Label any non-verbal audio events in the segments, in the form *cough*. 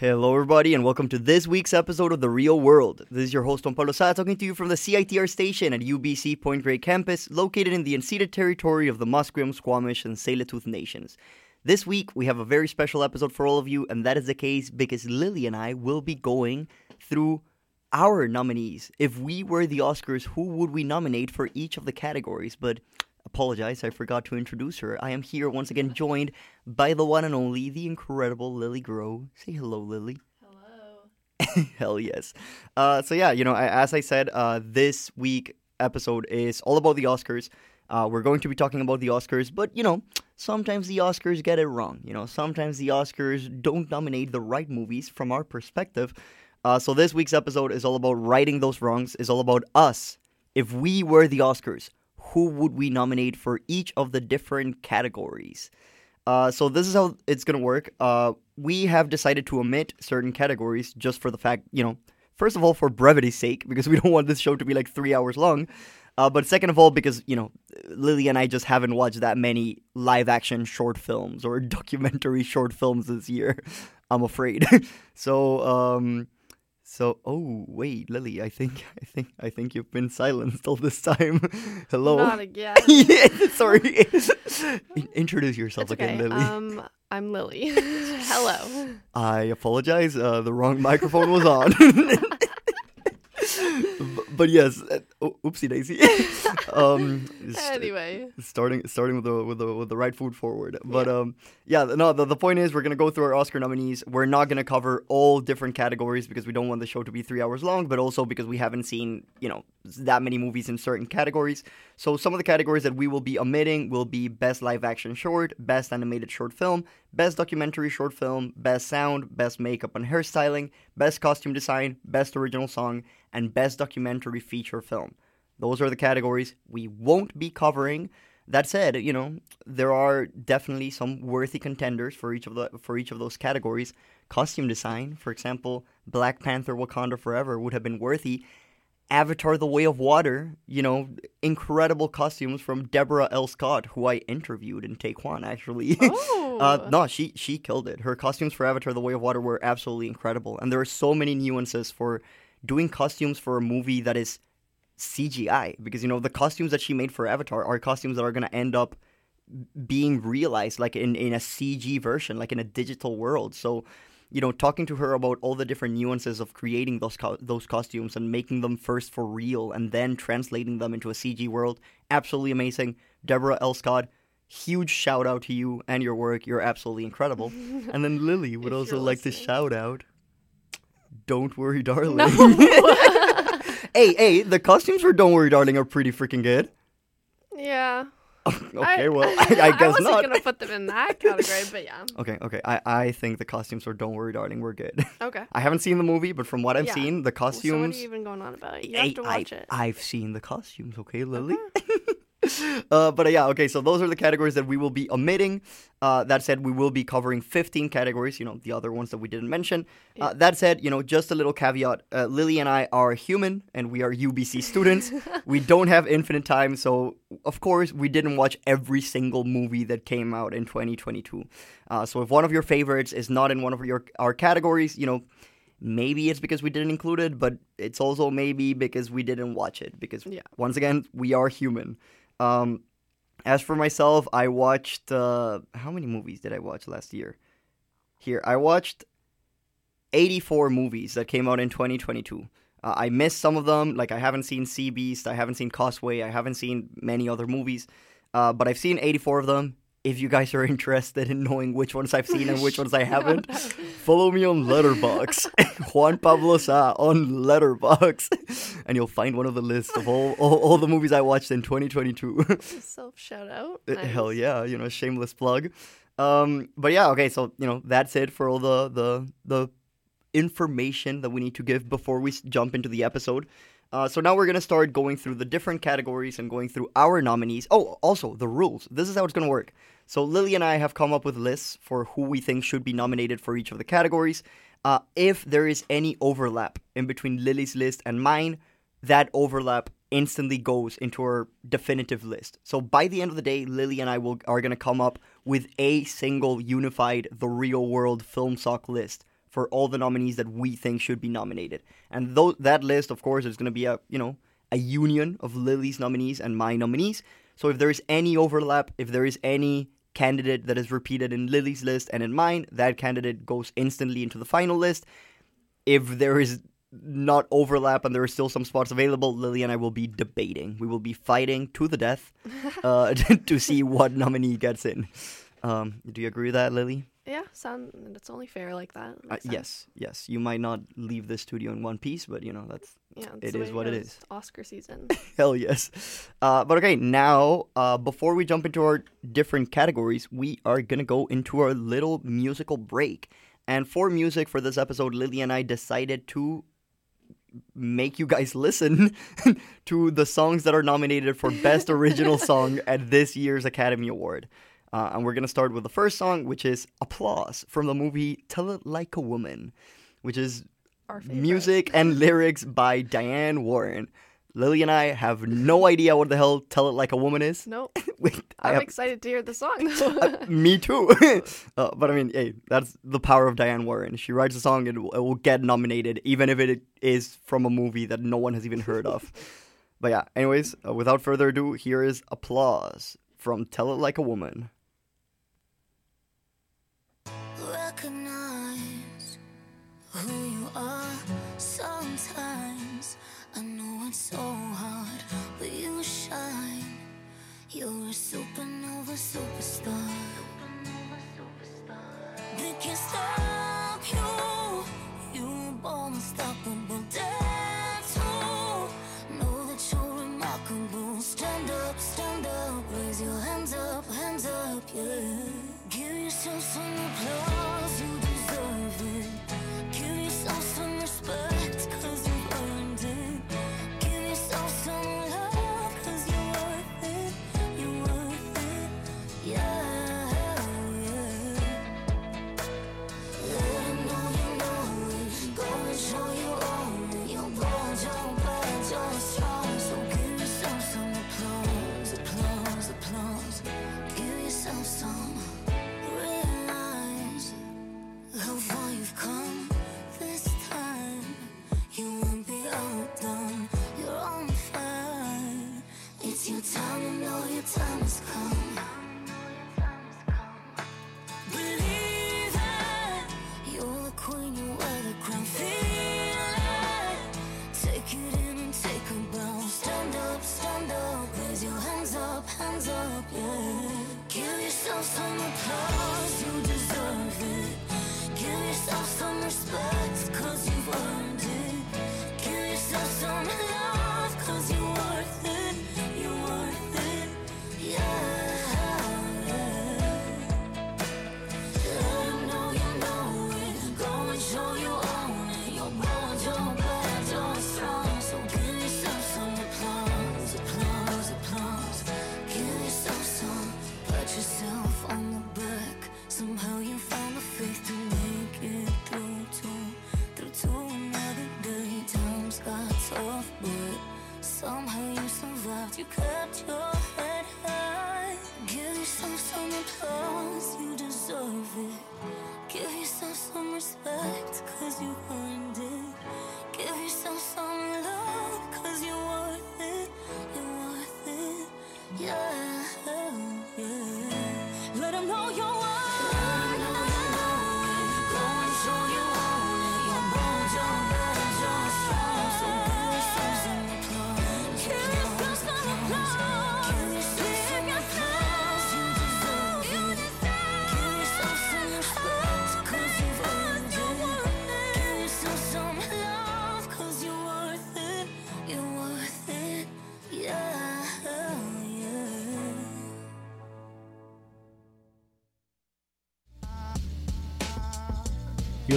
Hello, everybody, and welcome to this week's episode of The Reel Whirled. This is your host, Juan Pablo Sa, talking to you from the CITR station at UBC Point Grey campus, located in the unceded territory of the Musqueam, Squamish, and Tsleil-Waututh nations. This week, we have a very special episode for all of you, and that is the case because Lily and I will be going through our nominees. If we were the Oscars, who would we nominate for each of the categories? But apologize, I forgot to introduce her. I am here once again joined by the one and only, the incredible Lily Grow. Say hello, Lily. Hello. *laughs* Hell yes. Uh, so yeah, you know, I, as I said, uh, this week episode is all about the Oscars. Uh, we're going to be talking about the Oscars, but you know, sometimes the Oscars get it wrong. You know, sometimes the Oscars don't nominate the right movies from our perspective. Uh, so this week's episode is all about righting those wrongs. Is all about us. If we were the Oscars, who would we nominate for each of the different categories? Uh, so this is how it's gonna work. Uh, we have decided to omit certain categories just for the fact, you know, first of all for brevity's sake, because we *laughs* don't want this show to be like three hours long. Uh, but second of all, because you know, Lily and I just haven't watched that many live-action short films or *laughs* documentary short films this year. I'm afraid. *laughs* so, um, so, oh wait, Lily, I think, *laughs* I think, I think you've been silenced all this time. *laughs* Hello. Not again. *laughs* yeah, sorry. In- Introduce yourself okay. again, Lily. Um, I'm Lily. Hello. I apologize. Uh, the wrong microphone was on. But yes, uh, oopsie daisy. *laughs* um, st- Anyway, starting starting with the with the with the right foot forward. But um, yeah, no. The, the point is, we're gonna go through our Oscar nominees. We're not gonna cover all different categories because we don't want the show to be three hours long, but also because we haven't seen you know that many movies in certain categories. So some of the categories that we will be omitting will be best live action short, best animated short film, best documentary short film, best sound, best makeup and hairstyling, best costume design, best original song, and best documentary feature film. Those are the categories we won't be covering. That said, you know, there are definitely some worthy contenders for each of the for each of those categories. Costume design, for example, Black Panther Wakanda Forever would have been worthy. Avatar The Way of Water, you know, incredible costumes from Deborah L. Scott, who I interviewed in Take One actually. *laughs* oh, Uh, no, she she killed it. Her costumes for Avatar: The Way of Water were absolutely incredible, and there are so many nuances for doing costumes for a movie that is CGI. Because you know the costumes that she made for Avatar are costumes that are going to end up being realized, like in in a CG version, like in a digital world. So, you know, talking to her about all the different nuances of creating those co- those costumes and making them first for real, and then translating them into a CG world, absolutely amazing. Deborah L. Scott huge shout out to you and your work. You're absolutely incredible. *laughs* and then Lily would also you're like to shout out. Don't worry, darling. no. *laughs* hey, hey, the costumes for Don't Worry, Darling are pretty freaking good. yeah. *laughs* okay, well, *laughs* I, I guess wasn't not. gonna put them in that *laughs* category, but yeah. Okay, okay. I, I think the costumes for Don't Worry, Darling were good. Okay. I haven't seen the movie, but from what I've Yeah. seen, the So what costumes. are you even going on about? You have to watch I, it. I've seen the costumes, okay, Lily? *laughs* uh, but uh, yeah, okay, so those are the categories that we will be omitting. Uh, that said, we will be covering 15 categories, you know, the other ones that we didn't mention. Uh, that said, you know, just a little caveat uh, Lily and I are human and we are UBC students. *laughs* we don't have infinite time, so of course, we didn't watch every single movie that came out in 2022. Uh, so if one of your favorites is not in one of your our categories, you know, maybe it's because we didn't include it, but it's also maybe because we didn't watch it. Because Yeah. once again, we are human. Um, as for myself, I watched uh, how many movies did I watch last year? Here, I watched 84 movies that came out in 2022. Uh, I missed some of them, like I haven't seen Sea Beast, I haven't seen Causeway, I haven't seen many other movies, uh, but I've seen 84 of them. If you guys are *laughs* interested in knowing which ones I've seen and which ones I *laughs* haven't, follow me on Letterboxd, *laughs* Juan Pablo Sa on Letterboxd, and you'll find one of the lists of all, all, all the movies I watched in 2022. Self shout out. Uh, Hell yeah, you know, shameless plug. Um, but yeah, okay, so you know that's it for all the the the information that we need to give before we jump into the episode. Uh, so now we're gonna start going through the different categories and going through our nominees. Oh, also the rules. This is how it's gonna work. So Lily and I have come up with lists for who we think should be nominated for each of the categories. Uh, if there is any overlap in between Lily's list and mine, that overlap instantly goes into our definitive list. So by the end of the day, Lily and I will are going to come up with a single unified the Reel Whirled Film Soc list for all the nominees that we think should be nominated. And that list, of course, is going to be a you know a union of Lily's nominees and my nominees. So if there is any overlap, if there is any candidate that is repeated in Lily's list and in mine, that candidate goes instantly into the final list. If there is not overlap and there are still some spots available, Lily and I will be debating. We will be fighting to the death *laughs* uh, *laughs* to see what nominee gets in. Um, do you agree with that, Lily? Yeah, sound. It's only fair like that. Uh, yes, yes. You might not leave the studio in one piece, but you know that's Yeah, the is what it is. Oscar season. *laughs* hell yes. Uh, but okay, now uh, before we jump into our different categories, we are gonna go into our little musical break. And for music for this episode, Lily and I decided to make you guys *laughs* listen *laughs* to the songs that are nominated for Best Original Song at this year's Academy Award. Uh, and we're going to start with the first song, which is Applause from the movie Tell It Like a Woman, which is Our music and *laughs* lyrics by Diane Warren. Lily and I have no idea what the hell Tell It Like a Woman is. Nope. *laughs* Wait, I I'm have, excited to hear the song. *laughs* uh, me too. uh, but I mean, hey, that's the power of Diane Warren. She writes a song, it will, it will get nominated, even if it is from a movie that no one has even heard of. but yeah, anyways, uh, without further ado, here is Applause from Tell It Like a Woman. Recognize who you are. Sometimes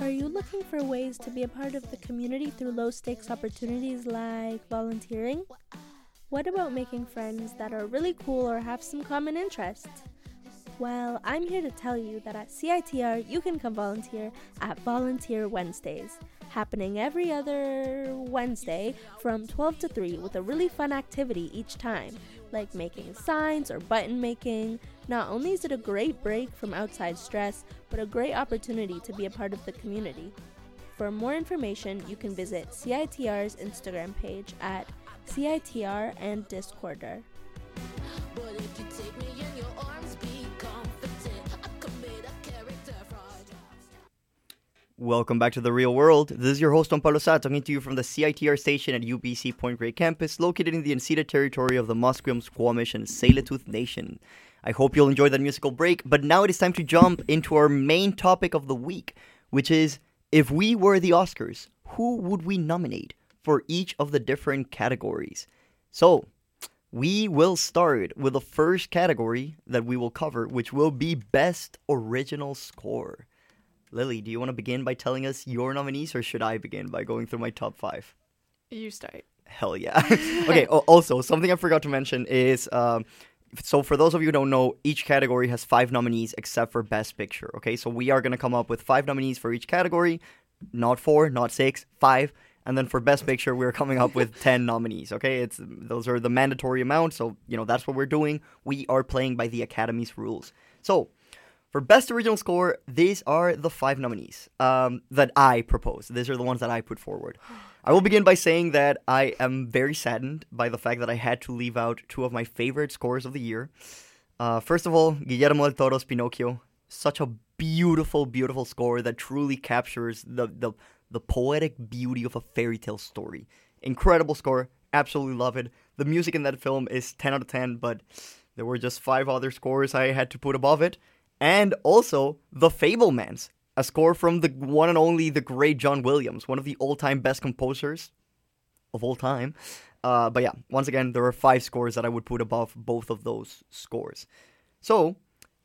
Are you looking for ways to be a part of the community through low stakes opportunities like volunteering? What about making friends that are really cool or have some common interests? Well, I'm here to tell you that at CITR you can come volunteer at Volunteer Wednesdays, happening every other Wednesday from 12 to 3 with a really fun activity each time, like making signs or button making. Not only is it a great break from outside stress, but a great opportunity to be a part of the community. For more information, you can visit CITR's Instagram page at CITR and Discorder. But if you take me in your arms, be confident. I commit a character fraud. Welcome back to the Reel Whirled. This is your host, Juan Pablo Sa, talking to you from the CITR station at UBC Point Grey campus, located in the unceded territory of the Musqueam, Squamish, and Tsleil-Waututh Nation. I hope you'll enjoy that musical break, but now it is time to jump into our main topic of the week, which is if we were the Oscars, who would we nominate for each of the different categories? So, we will start with the first category that we will cover, which will be Best Original Score. Lily, do you want to begin by telling us your nominees, or should I begin by going through my top five? You start. Hell yeah. *laughs* okay, also, something I forgot to mention is um, so for those of you who don't know, each category has five nominees except for Best Picture. Okay, so we are going to come up with five nominees for each category, not four, not six, five. And then for Best Picture, we're coming up with 10 *laughs* nominees. Okay, it's those are the mandatory amounts. So, you know, that's what we're doing. We are playing by the Academy's rules. So, for Best Original Score, these are the five nominees um, that I propose. These are the ones that I put forward. I will begin by saying that I am very saddened by the fact that I had to leave out two of my favorite scores of the year. Uh, first of all, Guillermo del Toro's Pinocchio. Such a beautiful, beautiful score that truly captures the, the, the poetic beauty of a fairy tale story. Incredible score. Absolutely love it. The music in that film is 10 out of 10, but there were just five other scores I had to put above it and also The Fabelmans, a score from the one and only the great John Williams, one of the all-time best composers of all time. Uh, but yeah, once again, there are five scores that I would put above both of those scores. So,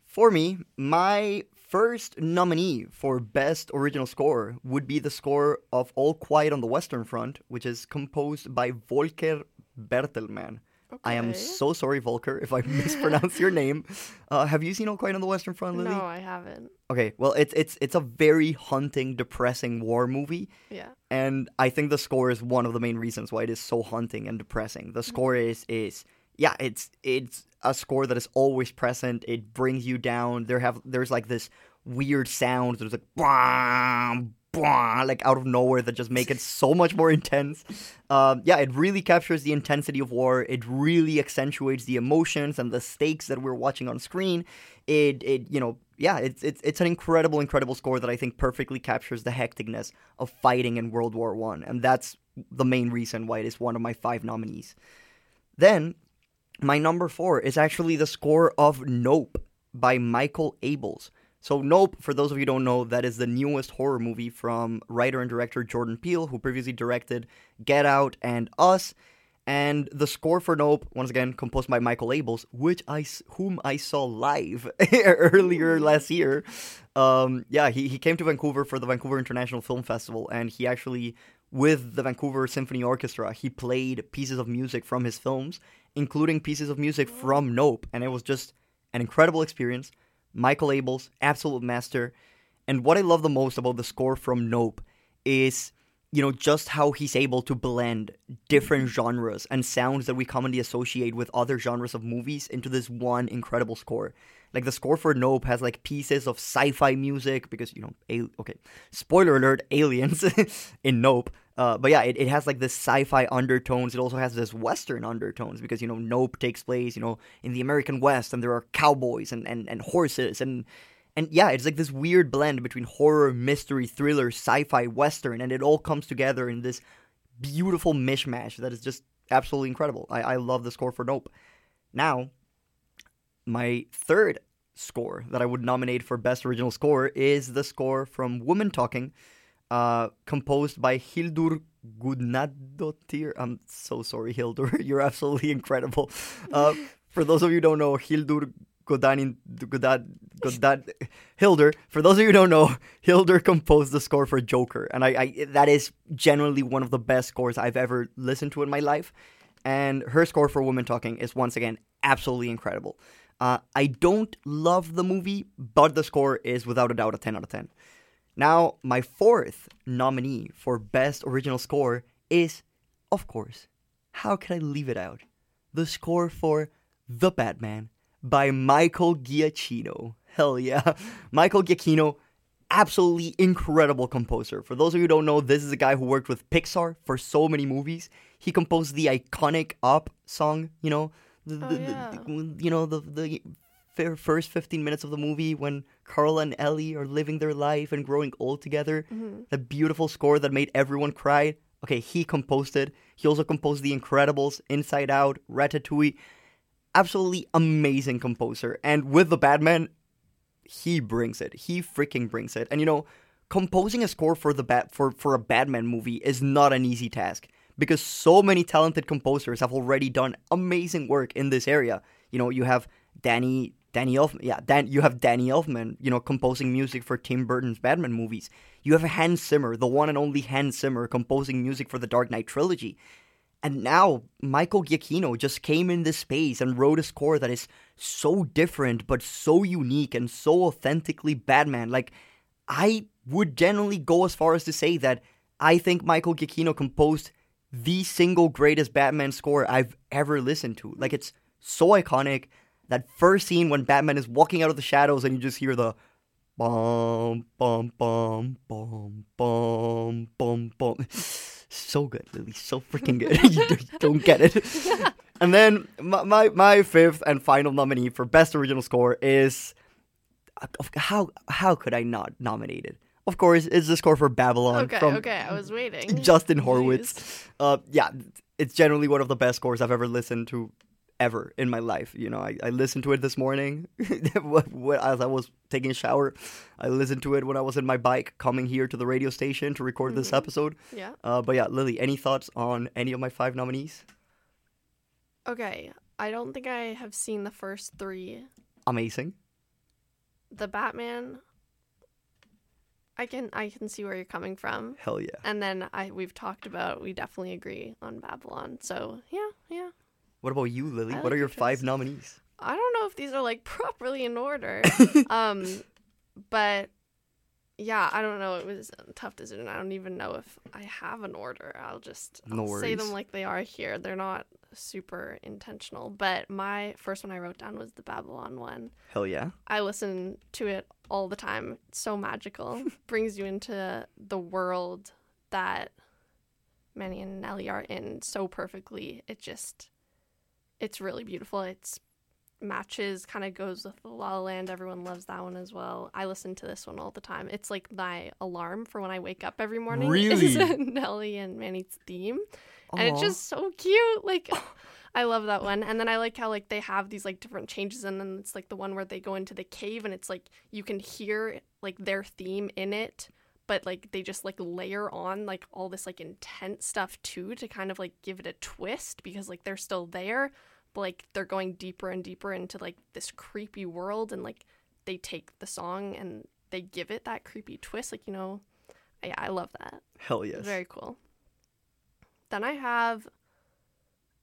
for me, my first nominee for Best Original Score would be the score of All Quiet on the Western Front, which is composed by Volker Bertelmann. I am so sorry, Volker, if I *laughs* mispronounce your *laughs* name. Uh, have you seen All Quiet on the Western Front, Lily? No, I haven't. Okay, well, it's it's it's a very haunting, depressing war movie, Yeah. and I think the score is one of the main reasons why it is so haunting and depressing. The score is is yeah, it's it's a score that is always present. It brings you down. There have there's like this weird sound. There's like bwah, like out of nowhere that just make it so much more intense. Um, yeah, it really captures the intensity of war. It really accentuates the emotions and the stakes that we're watching on screen. It it you know yeah, it's it's it's an incredible incredible score that I think perfectly captures the hecticness of fighting in World War One, and that's the main reason why it is one of my five nominees. Then my number four is actually the score of Nope by Michael Abels. So Nope, for those of you who don't know, that is the newest horror movie from writer and director Jordan Peele, who previously directed Get Out and Us. And the score for Nope, once again, composed by Michael Abels, which I whom I saw live *laughs* earlier last year. Um, yeah, he, he came to Vancouver for the Vancouver International Film Festival, and he actually, with the Vancouver Symphony Orchestra, he played pieces of music from his films, including pieces of music from Nope, and it was just an incredible experience. Michael Abels, absolute master. And what I love the most about the score from Nope is, you know, just how he's able to blend different mm-hmm. genres and sounds that we commonly associate with other genres of movies into this one incredible score. Like the score for Nope has like pieces of sci-fi music because you know, al- okay, spoiler alert, aliens *laughs* in Nope. Uh, but yeah, it, it has like this sci-fi undertones. It also has this western undertones because you know Nope takes place you know in the American West and there are cowboys and, and, and horses and and yeah, it's like this weird blend between horror, mystery, thriller, sci-fi, western, and it all comes together in this beautiful mishmash that is just absolutely incredible. I, I love the score for Nope. Now, my third score that I would nominate for Best Original Score is the score from Woman Talking, uh, composed by Hildur Gudnadottir. I'm so sorry, Hildur. *laughs* You're absolutely incredible. Uh, for those of you who don't know, Hildur Godin, Godad, Godad, Hildur. For those of you who don't know, Hildur composed the score for Joker, and I, I that is generally one of the best scores I've ever listened to in my life. And her score for Women Talking is once again absolutely incredible. Uh, I don't love the movie, but the score is without a doubt a 10 out of 10. Now, my fourth nominee for Best Original Score is, of course, how can I leave it out? The score for The Batman by Michael Giacchino. Hell yeah. *laughs* Michael Giacchino, absolutely incredible composer. For those of you who don't know, this is a guy who worked with Pixar for so many movies. He composed the iconic Up song, you know, the, Oh, the- the- you know the the first 15 minutes of the movie when Carl and Ellie are living their life and growing old together. Mm-hmm. The beautiful score that made everyone cry. Okay, he composed it. He also composed The Incredibles, Inside Out, Ratatouille. Absolutely amazing composer. And with the Batman, he brings it. He freaking brings it. And you know, composing a score for the bat for for a Batman movie is not an easy task because so many talented composers have already done amazing work in this area. You know, you have Danny Danny Elfman, yeah, Dan. You have Danny Elfman, you know, composing music for Tim Burton's Batman movies. You have Hans Zimmer, the one and only Hans Zimmer, composing music for the Dark Knight trilogy. And now Michael Giacchino just came in this space and wrote a score that is so different but so unique and so authentically Batman. Like I would generally go as far as to say that I think Michael Giacchino composed the single greatest Batman score I've ever listened to. Like it's so iconic. That first scene when Batman is walking out of the shadows and you just hear the bum bum bum bum bum bum bum. *sighs* So good, Lily. So freaking good. *laughs* you don't- get it. *laughs* And then my, my my fifth and final nominee for best original score is how how could I not nominate it? Of course, it's the score for Babylon Okay, from okay, I was waiting. Justin. *laughs* Hurwitz. Uh, yeah, it's generally one of the best scores I've ever listened to ever in my life. You know, I, I listened to it this morning *laughs* as I was taking a shower. I listened to it when I was in my bike coming here to the radio station to record this episode. Yeah. Uh, but yeah, Lily, any thoughts on any of my five nominees? Okay. I don't think I have seen the first three. Amazing. The Batman. I can I can see where you're coming from. Hell yeah. And then I we've talked about we definitely agree on Babylon. So yeah, yeah. What about you, Lily? I what are your five nominees? I don't know if these are like *laughs* properly in order. *laughs* um but yeah, I don't know. It was a tough decision. I don't even know if I have an order. I'll just No I'll say them like they are here. They're not super intentional. But my first one I wrote down was the Babylon one. Hell yeah. I listen to it all the time. It's so magical. *laughs* Brings you into the world that Manny and Nelly are in so perfectly. It just it's really beautiful. It's matches kind of goes with the La La Land. Everyone loves that one as well. I listen to this one all the time. It's like my alarm for when I wake up every morning. Is *laughs* Really? Nelly and Manny's theme. And it's just so cute. Like I love that one. And then I like how like they have these like different changes and then it's like the one where they go into the cave and it's like you can hear like their theme in it, but like they just like layer on like all this like intense stuff too to kind of like give it a twist because like they're still there, but like they're going deeper and deeper into like this creepy world and like they take the song and they give it that creepy twist. Like, you know, I, I love that. Hell yes. Very cool. Then I have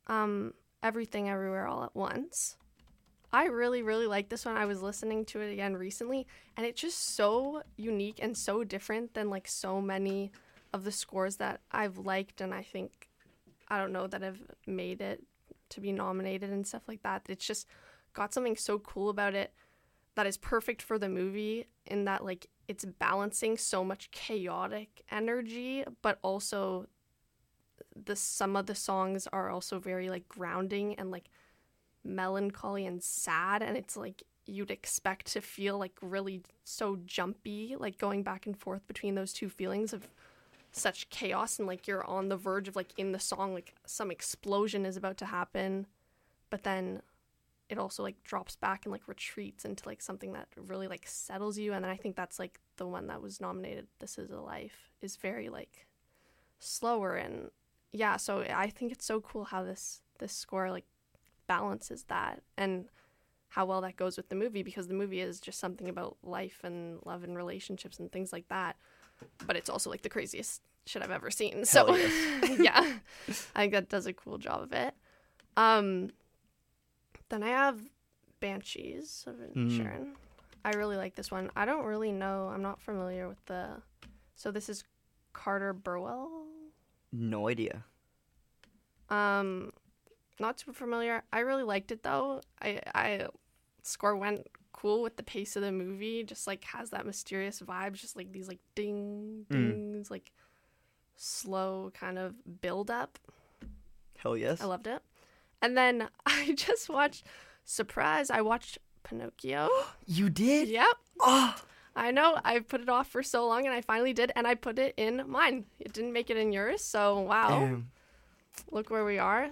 um Everything Everywhere All at Once. I really, really like this one. I was listening to it again recently, and it's just so unique and so different than like so many of the scores that I've liked, and I think I don't know that have made it to be nominated and stuff like that. It's just got something so cool about it that is perfect for the movie in that like it's balancing so much chaotic energy, but also the some of the songs are also very like grounding and like melancholy and sad and it's like you'd expect to feel like really so jumpy like going back and forth between those two feelings of such chaos and like you're on the verge of like in the song like some explosion is about to happen but then it also like drops back and like retreats into like something that really like settles you and then i think that's like the one that was nominated this is a life is very like slower and yeah so i think it's so cool how this this score like balances that and how well that goes with the movie because the movie is just something about life and love and relationships and things like that. But it's also like the craziest shit I've ever seen. So yes. *laughs* yeah, I think that does a cool job of it. Um, then I have Banshees of Mm. Sharon. I really like this one. I don't really know. I'm not familiar with the. So this is Carter Burwell. No idea. Um, not super familiar. I really liked it though. I I score went cool with the pace of the movie. Just like has that mysterious vibe. Just like these like ding Mm. dings, like slow kind of build up. Hell yes. I loved it. And then *laughs* I just watched. Surprise! I watched Pinocchio. *gasps* you did? yep. Oh, I know. I put it off for so long, and I finally did, and I put it in mine. It didn't make it in yours, so wow! damn. Look where we are.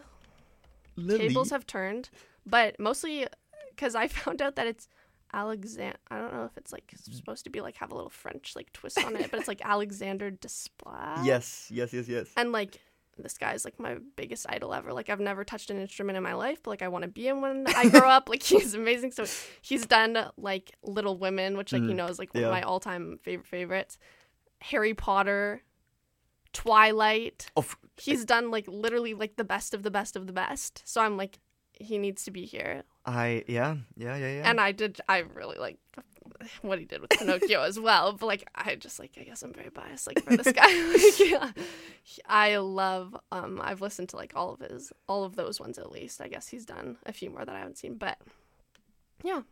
Lily. tables have turned, but mostly because I *laughs* found out that it's Alexander. I don't know if it's like supposed to be like have a little French like twist on it, but it's like Alexander Desplat. Yes, yes, yes, yes. And like this guy's like my biggest idol ever. Like I've never touched an instrument in my life, but like I want to be him when I grow up. Like *laughs* he's amazing. So he's done like Little Women, which like you Mm, know is like one yeah. of my all time favorite favorites. Harry Potter, Twilight Oh, f- he's done like literally like the best of the best of the best. So I'm like, he needs to be here. I yeah, yeah, yeah, yeah. And I did, I really like what he did with Pinocchio as well. But like, I just like, I guess I'm very biased like for this guy. *laughs* like, yeah. I love. Um, I've listened to like all of his, all of those ones at least. I guess he's done a few more that I haven't seen, but yeah,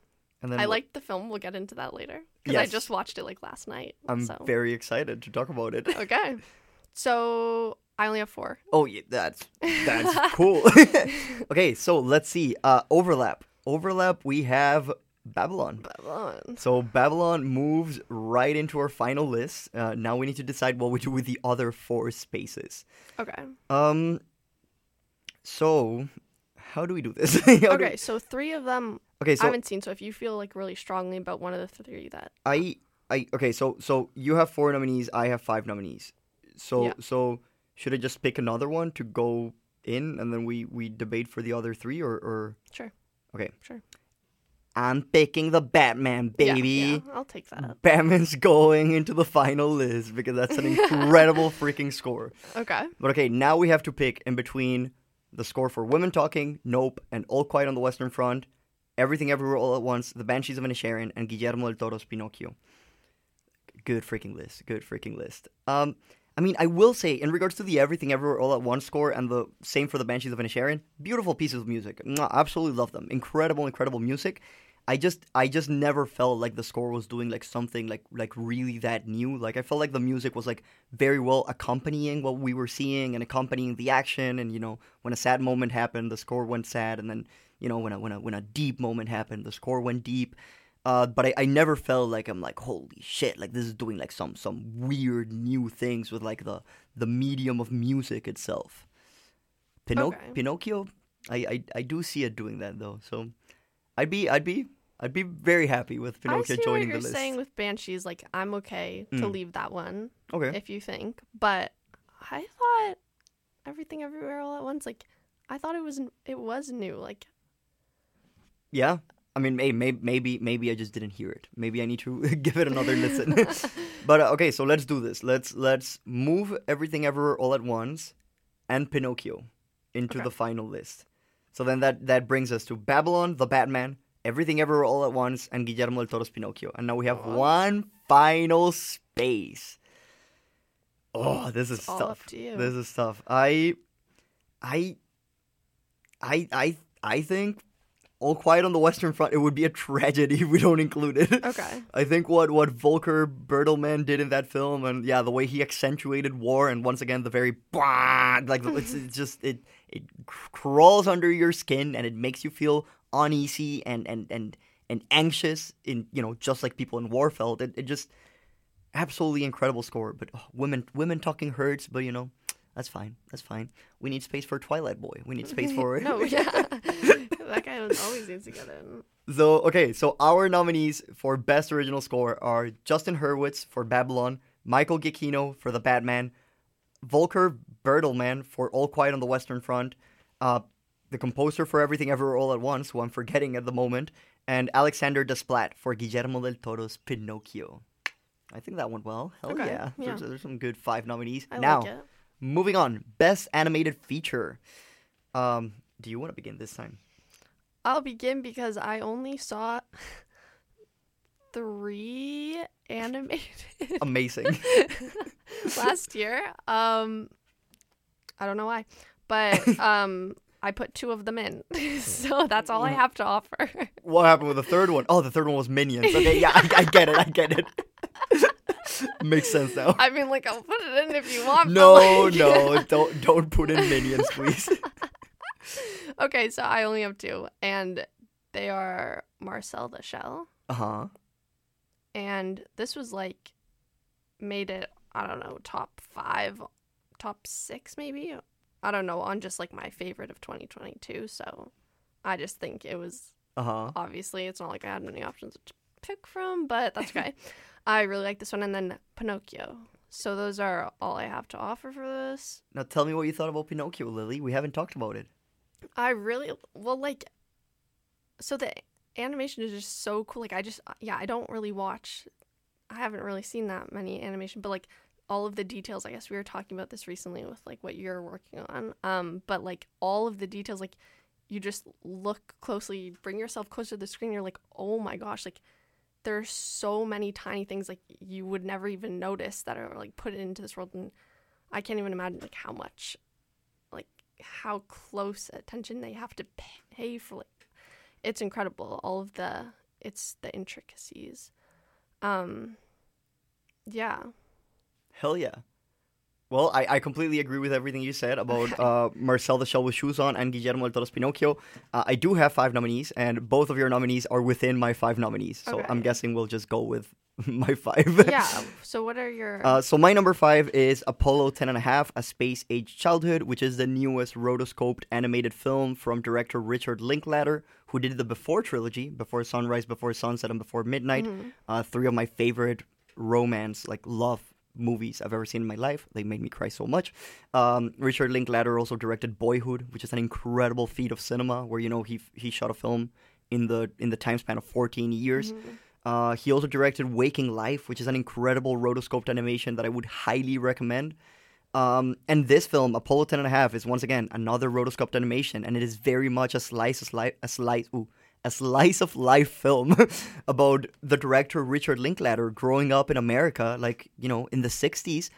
and then I what- liked the film. We'll get into that later because I just watched it like last night. I'm so. very excited to talk about it. okay. *laughs* So I only have four. Oh yeah, that's that's *laughs* cool. *laughs* okay, so let's see. Uh, overlap. Overlap. We have Babylon. Babylon. So Babylon moves right into our final list. Uh, now we need to decide what we do with the other four spaces. Okay. Um. So, how do we do this? *laughs* Do Okay, we- so three of them okay. I haven't seen. So if you feel like really strongly about one of the three, that I I okay. So so you have four nominees. I have five nominees. So Yeah. so should I just pick another one to go in, and then we we debate for the other three, or or sure, okay. sure, I'm picking the Batman, Yeah, baby. yeah, I'll take that. Batman's going into the final list because that's an incredible *laughs* freaking score. Okay, But okay, now we have to pick in between the score for Women Talking, Nope, and All Quiet on the Western Front, Everything Everywhere All at Once, The Banshees of Inisherin, and Guillermo del Toro's Pinocchio. Good freaking list. Good freaking list. Um, I mean, I will say, in regards to the Everything Everywhere All at Once score and the same for The Banshees of Inisherin, beautiful pieces of music. Absolutely love them. Incredible, incredible music. I just I just never felt like the score was doing like something like like really that new. Like I felt like the music was like very well accompanying what we were seeing and accompanying the action and you know when a sad moment happened the score went sad and then you know when a when a when a deep moment happened the score went deep. Uh, but I, I never felt like I'm like holy shit like this is doing like some some weird new things with like the the medium of music itself. Pinoc- Okay. Pinocchio, I, I I do see it doing that though. So I'd be I'd be I'd be very happy with Pinocchio I see what joining you're the list. saying with Banshees. Like I'm okay to Mm. leave that one okay. if you think, but I thought everything everywhere all at once. Like I thought it was it was new. Like Yeah. I mean, may, may, maybe maybe I just didn't hear it. Maybe I need to *laughs* give it another listen. *laughs* *laughs* but uh, okay, so let's do this. Let's let's move everything everywhere all at once, and Pinocchio into Okay. the final list. So then that that brings us to Babylon, the Batman, everything everywhere all at once, and Guillermo del Toro's Pinocchio. And now we have Aw. one final space. Oh, this is tough. up to you. This is tough. I, I, I, I, I think All Quiet on the Western Front. It would be a tragedy if we don't include it. okay. *laughs* I think what what Volker Bertelmann did in that film, and yeah, the way he accentuated war, and once again the very bah, like it's, it's just it it crawls under your skin, and it makes you feel uneasy and and and and anxious in you know just like people in war felt. It it just absolutely incredible score. But oh, women women talking hurts, but you know that's fine. That's fine. We need space for Twilight Boy. We need space for *laughs* no, *laughs* yeah. *laughs* that guy always needs to get in. So okay, so our nominees for best original score are Justin Hurwitz for Babylon, Michael Giacchino for The Batman, Volker Bertelmann for All Quiet on the Western Front, uh, the composer for Everything Everywhere All at Once, who I'm forgetting at the moment, and Alexander Desplat for Guillermo del Toro's Pinocchio. I think that went well. Hell Okay, yeah. yeah. There's, there's some good five nominees. I now, like. Moving on. Best animated feature. Um, do you want to begin this time? I'll begin because I only saw *laughs* three animated *laughs* Amazing. *laughs* last year. Um, I don't know why, but um, I put two of them in, so that's all I have to offer. what happened with the third one? Oh, the third one was Minions. Okay, yeah, I, I get it. I get it. Makes sense now. I mean, like I'll put it in if you want. No, like- no, *laughs* don't don't put in Minions, please. *laughs* okay, so I only have two, and they are Marcel the Shell, Uh huh. and this was like made it. I don't know, top five, top six, maybe. I don't know, on just like my favorite of 2022. So I just think it was Uh huh. obviously it's not like I had many options to pick from, but that's okay. *laughs* I really like this one, and then Pinocchio. So those are all I have to offer for this. Now tell me what you thought about Pinocchio, Lily. We haven't talked about it. I really well like. So the animation is just so cool. Like I just yeah, I don't really watch. I haven't really seen that many animation, but like all of the details. I guess we were talking about this recently with like what you're working on. Um, but like all of the details, like you just look closely, bring yourself closer to the screen. You're like, oh my gosh, like there's so many tiny things like you would never even notice that are like put into this world, and I can't even imagine like how much, like how close attention they have to pay for like it's incredible all of the it's the intricacies um yeah Hell yeah. Well, I, I completely agree with everything you said about *laughs* uh, Marcel the Shell with Shoes On and Guillermo del Toro's Pinocchio. Uh, I do have five nominees, and both of your nominees are within my five nominees. So I'm guessing we'll just go with *laughs* my five. yeah so what are your Uh, so my number five is Apollo 10 and a half, A Space Age Childhood, which is the newest rotoscoped animated film from director Richard Linklater, who did the Before trilogy, Before Sunrise, Before Sunset, and Before Midnight. Uh, three of my favorite romance, like love movies I've ever seen in my life. They made me cry so much. Um, Richard Linklater also directed Boyhood, which is an incredible feat of cinema, where you know he he shot a film in the in the time span of 14 years. Uh, he also directed Waking Life, which is an incredible rotoscoped animation that I would highly recommend. Um, and this film, Apollo 10 and a half, is once again another rotoscoped animation, and it is very much a slice of life, a slice, ooh, a slice of life film *laughs* about the director Richard Linklater growing up in America, like you know, in the 60s,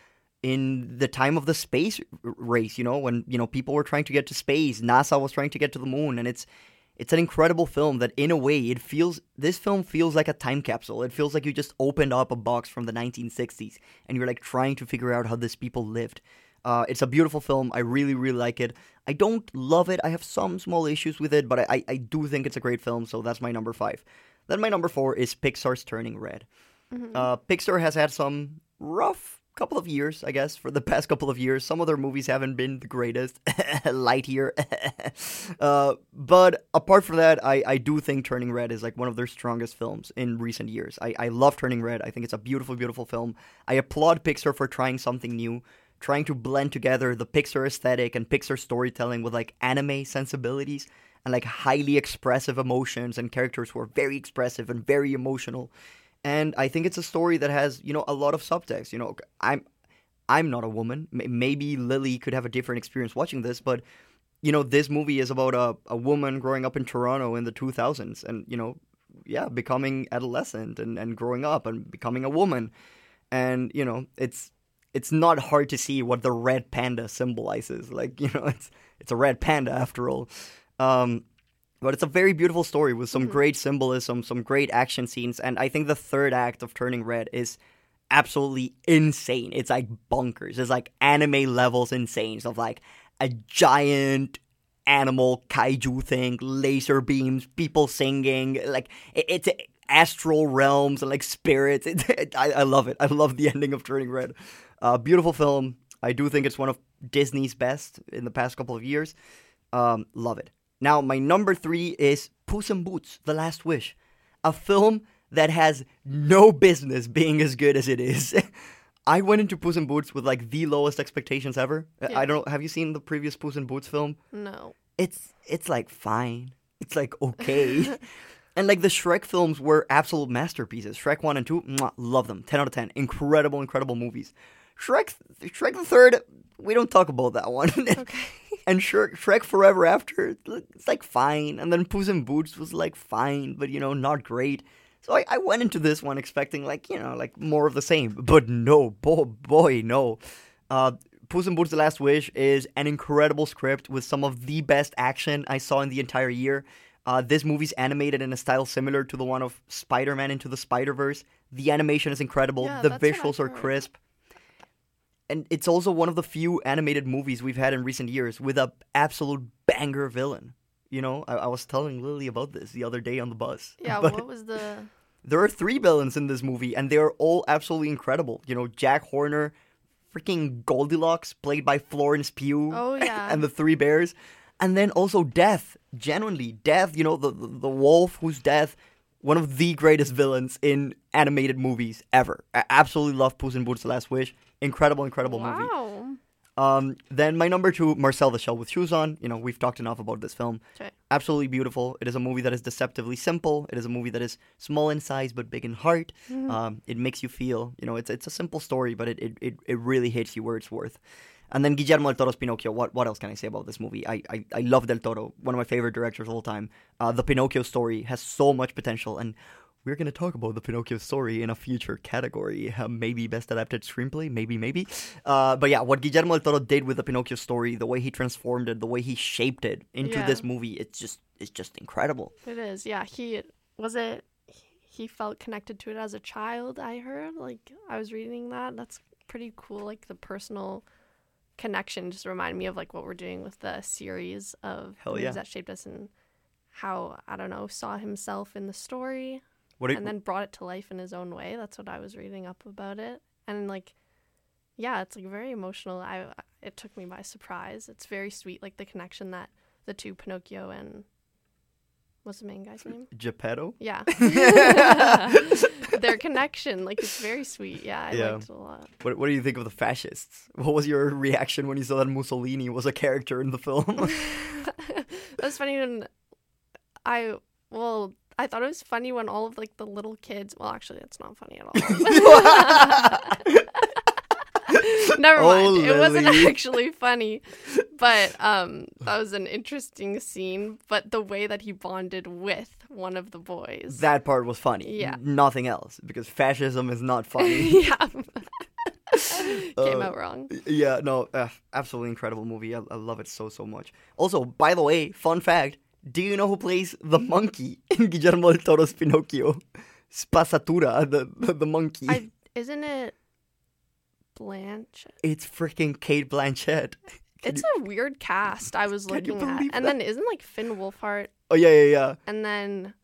in the time of the space race. You know, when you know people were trying to get to space, NASA was trying to get to the moon, and it's it's an incredible film that in a way it feels this film feels like a time capsule it feels like you just opened up a box from the 1960s and you're like trying to figure out how these people lived uh, it's a beautiful film i really really like it i don't love it i have some small issues with it but I, I, I do think it's a great film so that's my number five then my number four is pixar's turning red uh, pixar has had some rough couple of years, I guess, for the *laughs* past couple of years. Some of their movies haven't been the greatest. *laughs* Lightyear. *laughs* uh, but apart from that, I, I do think Turning Red is like one of their strongest films in recent years. I, I love Turning Red. I think it's a beautiful, beautiful film. I applaud Pixar for trying something new, trying to blend together the Pixar aesthetic and Pixar storytelling with like anime sensibilities and like highly expressive emotions and characters who are very expressive and very emotional and I think it's a story that has you know a lot of subtext. You know, I'm I'm not a woman. Maybe Lily could have a different experience watching this, but you know, this movie is about a a woman growing up in Toronto in the 2000s, and you know, yeah, becoming adolescent and and growing up and becoming a woman, and you know, it's it's not hard to see what the red panda symbolizes. Like *laughs* you know, it's it's a red panda after all. Um, but it's a very beautiful story with some great symbolism, some great action scenes, and I think the third act of Turning Red is absolutely insane. It's like bonkers. It's like anime levels insane. Of like a giant animal kaiju thing, laser beams, people singing, like it, it's astral realms and like spirits. *laughs* It, it- I, I love it. I love the *laughs* ending of Turning Red. Uh, beautiful film. I do think it's one of Disney's best in the past couple of years. Um, love it. Now, my number three is Puss in Boots: The Last Wish, a film that has no business being as good as it is. *laughs* I went into Puss in Boots with like the lowest expectations ever. I- I don't. Have you seen the previous Puss in Boots film? no it's it's like fine. It's like okay. *laughs* and like the Shrek films were absolute masterpieces. Shrek 1 and 2, mwah, love them. 10 out of 10. Incredible, incredible movies. Shrek Shrek the 3rd, we don't talk about that one. *laughs* Okay. and Shrek, Shrek Forever After, it's like fine. And then Puss in Boots was like fine, but you know, not great. So I, I went into this one expecting like, you know, like more of the same. But no, boy, boy no. Uh, Puss in Boots The Last Wish is an incredible script with some of the best action I saw in the entire year. Uh, this movie's animated in a style similar to the one of Spider Man Into the Spider Verse. The animation is incredible, Yeah, the visuals are crisp. And it's also one of the few animated movies we've had in recent years with a absolute banger villain. You know, I, I was telling Lily about this the other day on the bus. Yeah, *laughs* But- what was the there are three villains in this movie, and they are all absolutely incredible. You know, Jack Horner, freaking Goldilocks, played by Florence Pugh, Oh, *laughs* yeah. and the Three Bears, and then also Death. Genuinely, Death. You know, the the, the wolf who's Death, one of the greatest villains in animated movies ever. I absolutely love Puss in Boots: The Last Wish. Incredible, incredible movie. Wow. Um, then my number two, Marcel the Shell with Shoes On. You know, we've talked enough about this film. Okay. Absolutely beautiful. It is a movie that is deceptively simple. It is a movie that is small in size but big in heart. Um, it makes you feel, you know, it's it's a simple story, but it, it, it, it really hits you where it's worth. And then Guillermo del Toro's Pinocchio. What what else can I say about this movie? I, I, I love Del Toro, one of my favorite directors of all time. Uh, the Pinocchio story has so much potential, and we're going to talk about the Pinocchio story in a future category. Uh, maybe best adapted screenplay, maybe, maybe. Uh, but yeah, what Guillermo del Toro did with the Pinocchio story, the way he transformed it, the way he shaped it into Yeah. this movie, it's just it's just incredible. It is. Yeah, he was it he felt connected to it as a child, I heard. Like I was reading that. That's pretty cool like the personal connection just reminded me of like what we're doing with the series of Hell movies yeah. that shaped us and how I don't know saw himself in the story What and then brought it to life in his own way. That's what I was reading up about it. And like yeah, it's like very emotional. I it took me by surprise. It's very sweet like the connection that the two Pinocchio and what's the main guy's name? Geppetto? Yeah. *laughs* *laughs* Their connection, like it's very sweet. Yeah, I Yeah. liked it a lot. What, what do you think of the fascists? What was your reaction when you saw that Mussolini was a character in the film? *laughs* That's funny when I well, I thought it was funny when all of like the little kids. Well, actually, it's not funny at all. *laughs* Never mind. Oh, it wasn't actually funny, but um, that was an interesting scene. But the way that he bonded with one of the boys. that part was funny. Yeah. Nothing else, because fascism is not *laughs* funny. yeah. *laughs* Came Uh, out wrong. yeah, no, uh, absolutely incredible movie. I, I love it so, so much. Also, by the way, fun fact do you know who plays the monkey *laughs* in Guillermo del Toro's Pinocchio? Spazzatura, the, the, the monkey. I isn't it Blanche? It's freaking Cate Blanchett. *laughs* Can It's you- a weird cast. I was looking at, believe and then isn't like Finn Wolfhard, oh, yeah, yeah, yeah. and then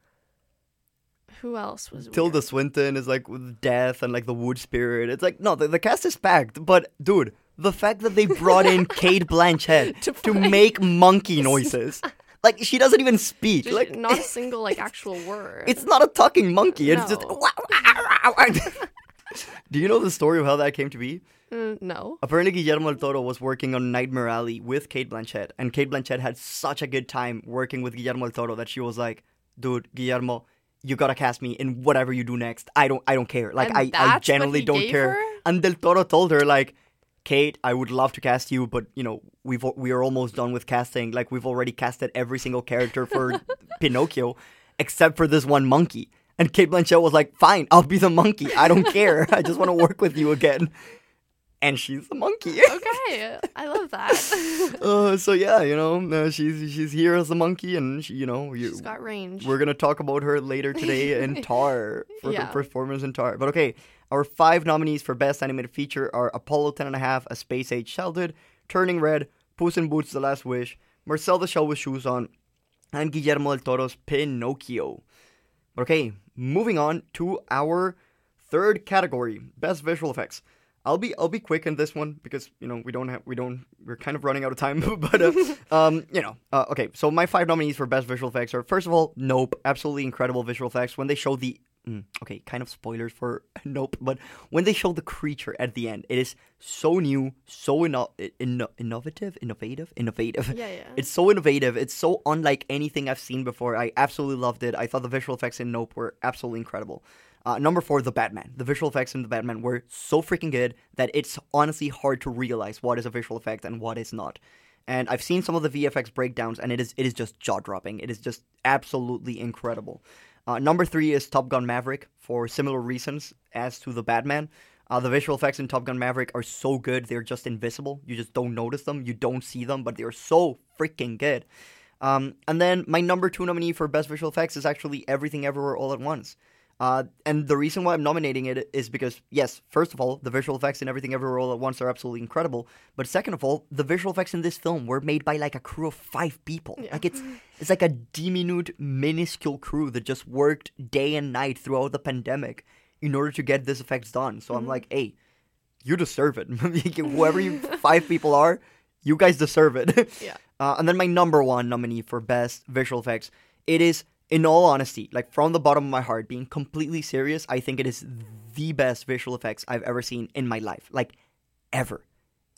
who else was Tilda weird? Swinton is like with death and like the wood spirit. It's like no, the, the cast is packed. But dude, the fact that they brought in *laughs* Cate Blanchett To to, make monkey noises, like she doesn't even speak. Just like not a *laughs* single like actual word. it's not a talking monkey. It's just. No. *laughs* Do you know the story of how that came to be? Mm, no. Apparently, Guillermo del Toro was working on Nightmare Alley with Cate Blanchett, and Cate Blanchett had such a good time working with Guillermo del Toro that she was like, "Dude, Guillermo, you gotta cast me in whatever you do next. I don't, I don't care. Like, And I, I genuinely don't care." her? And del Toro told her like, "Cate, I would love to cast you, but you know, we've we are almost done with casting. Like, we've already casted every single character for *laughs* Pinocchio, except for this one monkey." And Cate Blanchett was like, "Fine, I'll be the monkey. I don't *laughs* care. I just want to work with you again." And she's the monkey. *laughs* Okay, I love that. uh, so yeah, you know, uh, she's she's here as a monkey, and she, you know, you, She's got range. we're gonna talk about her later today in Tar for Yeah. her performance in Tar. But okay, our five nominees for Best Animated Feature are Apollo 10 and a half, A Space Age Childhood, Turning Red, Puss in Boots: The Last Wish, Marcel the Shell with Shoes On, and Guillermo del Toro's Pinocchio. Okay, moving on to our third category, Best Visual Effects. I'll be I'll be quick in this one because you know we don't have we don't we're kind of running out of time. *laughs* but uh, *laughs* um you know uh, okay, so my five nominees for best visual effects are first of all Nope, absolutely incredible visual effects when they show the mm, okay, kind of spoilers for *laughs* Nope, but when they show the creature at the end, it is so new, so inno- inno- innovative, innovative, innovative. Yeah, yeah. It's so innovative. It's so unlike anything I've seen before. I absolutely loved it. I thought the visual effects in Nope were absolutely incredible. Uh, number four, the Batman. The visual effects in the Batman were so freaking good that it's honestly hard to realize what is a visual effect and what is not. And I've seen some of the VFX breakdowns, and it is it is just jaw dropping. It is just absolutely incredible. Uh, number three is Top Gun Maverick for similar reasons as to the Batman. Uh, the visual effects in Top Gun Maverick are so good; they're just invisible. You just don't notice them. You don't see them, but they're so freaking good. Um, and then my number two nominee for best visual effects is actually Everything Everywhere All at Once. Uh, and the reason why I'm nominating it is because, yes, first of all, the visual effects and everything everywhere all at once are absolutely incredible. But second of all, the visual effects in this film were made by like a crew of five people. Like it's *laughs* it's like a diminute, minuscule crew that just worked day and night throughout the pandemic in order to get these effects done. So I'm like, hey, you deserve it. *laughs* Whoever you *laughs* five people are, you guys deserve it. Yeah. Uh, and then my number one nominee for best visual effects, it is, in all honesty, like from the bottom of my heart, being completely serious, I think it is the best visual effects I've ever seen in my life, like ever.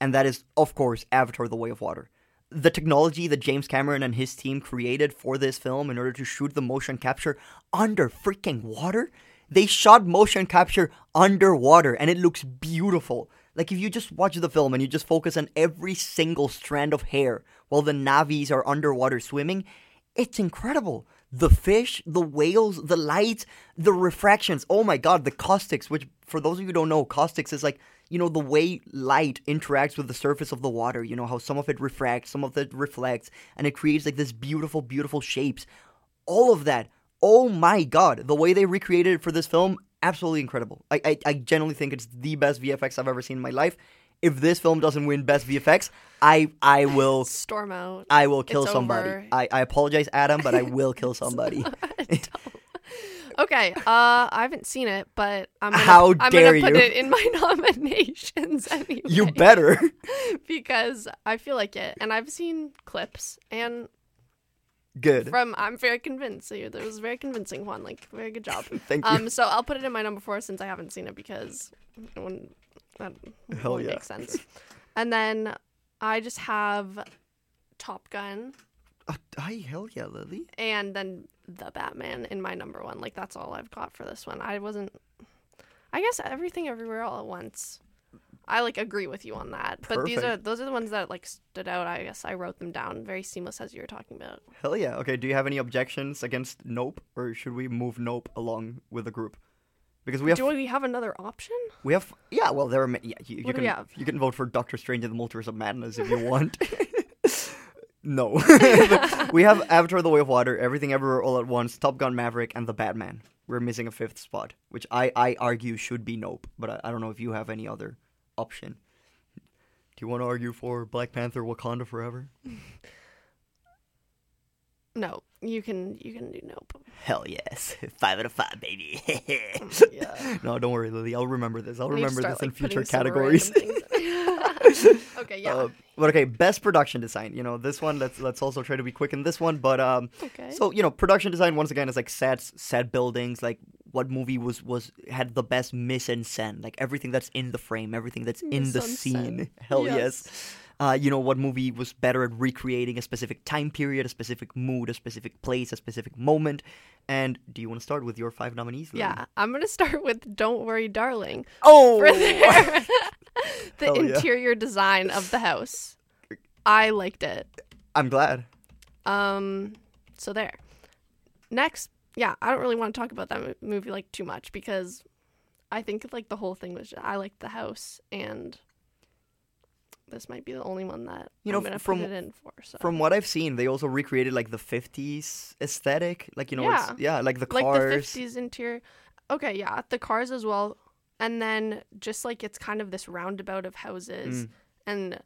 And that is, of course, Avatar: The Way of Water. The technology that James Cameron and his team created for this film in order to shoot the motion capture under freaking water, they shot motion capture underwater, and it looks beautiful. Like if you just watch the film and you just focus on every single strand of hair while the Na'vis are underwater swimming, it's incredible. The fish, the whales, the lights, the refractions. Oh my god, the caustics, which for those of you who don't know, caustics is like, you know, the way light interacts with the surface of the water, you know, how some of it refracts, some of it reflects, and it creates like this beautiful, beautiful shapes. All of that. Oh my god, the way they recreated it for this film, absolutely incredible. I, I, I genuinely think it's the best VFX I've ever seen in my life. If this film doesn't win best VFX, I I *laughs* will Storm out. I will kill It's somebody. over. I, I apologize, Adam, but I will kill *laughs* somebody. *laughs* Okay, uh, I haven't seen it, but I'm gonna, How I'm dare gonna put you. it in my nominations anyway. you better. because I feel like it, and I've seen clips, and Good. from I'm very convinced. So that was a very convincing one. Like very good job. Thank you. Um, so I'll put it in my number four since I haven't seen it because that Hell yeah. make sense. And then I just have Top Gun Uh, hi, hell yeah, Lily. and then the Batman in my number one. Like that's all I've got for this one. I wasn't. I guess everything everywhere all at once. I like agree with you on that. But these are Perfect. those are the ones that like stood out. I guess I wrote them down very seamless as you were talking about. Hell yeah. Okay, do you have any objections against Nope, or should we move Nope along with the group? Because we have, Do we have another option? we have, yeah. Well, there are, yeah. You, you can, you can vote for Doctor Strange in the Multiverse of Madness if you *laughs* want. *laughs* no, *laughs* we have Avatar: The Way of Water, Everything Everywhere All at Once, Top Gun: Maverick, and The Batman. We're missing a fifth spot, which I, I argue should be Nope, but I, I don't know if you have any other option. Do you want to argue for Black Panther: Wakanda Forever? No, you can you can do nope. Hell yes, *laughs* five out of five, baby. *laughs* Yeah. no, don't worry, Lily. I'll remember this. I'll remember start, this in like, future categories. *laughs* okay, yeah. Uh, but okay, best production design. You know, this one. Let's let's also try to be quick in this one. But um, okay. so you know, production design once again is like sets, set buildings. Like what movie was was had the best mise en scène? Like everything that's in the frame, everything that's in the scene. Hell Yes. yes. Uh, you know what movie was better at recreating a specific time period, a specific mood, a specific place, a specific moment? And do you want to start with your five nominees? Lily? yeah, I'm gonna start with "Don't Worry, Darling" Oh, for their the *laughs* Hell *laughs* yeah. interior design of the house. I liked it. I'm glad. Um, so there. Next, yeah, I don't really want to talk about that movie like too much because I think like the whole thing was I liked the house and this might be the only one that You know, I'm gonna from- put it in for. So From what I've seen, they also recreated like the 50s aesthetic. Like, you know, it's, yeah, like the like cars. the 50s interior. Okay, yeah, the cars as well. And then just like it's kind of this roundabout of houses Mm. and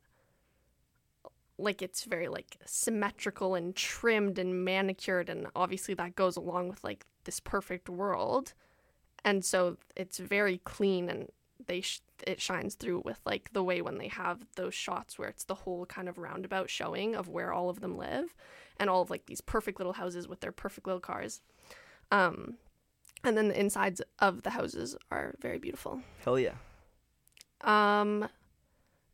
like it's very like symmetrical and trimmed and manicured and obviously that goes along with like this perfect world. And so it's very clean and they sh- it shines through with like the way when they have those shots where it's the whole kind of roundabout showing of where all of them live and all of like these perfect little houses with their perfect little cars. Um And then the insides of the houses are very beautiful. Hell yeah. Um,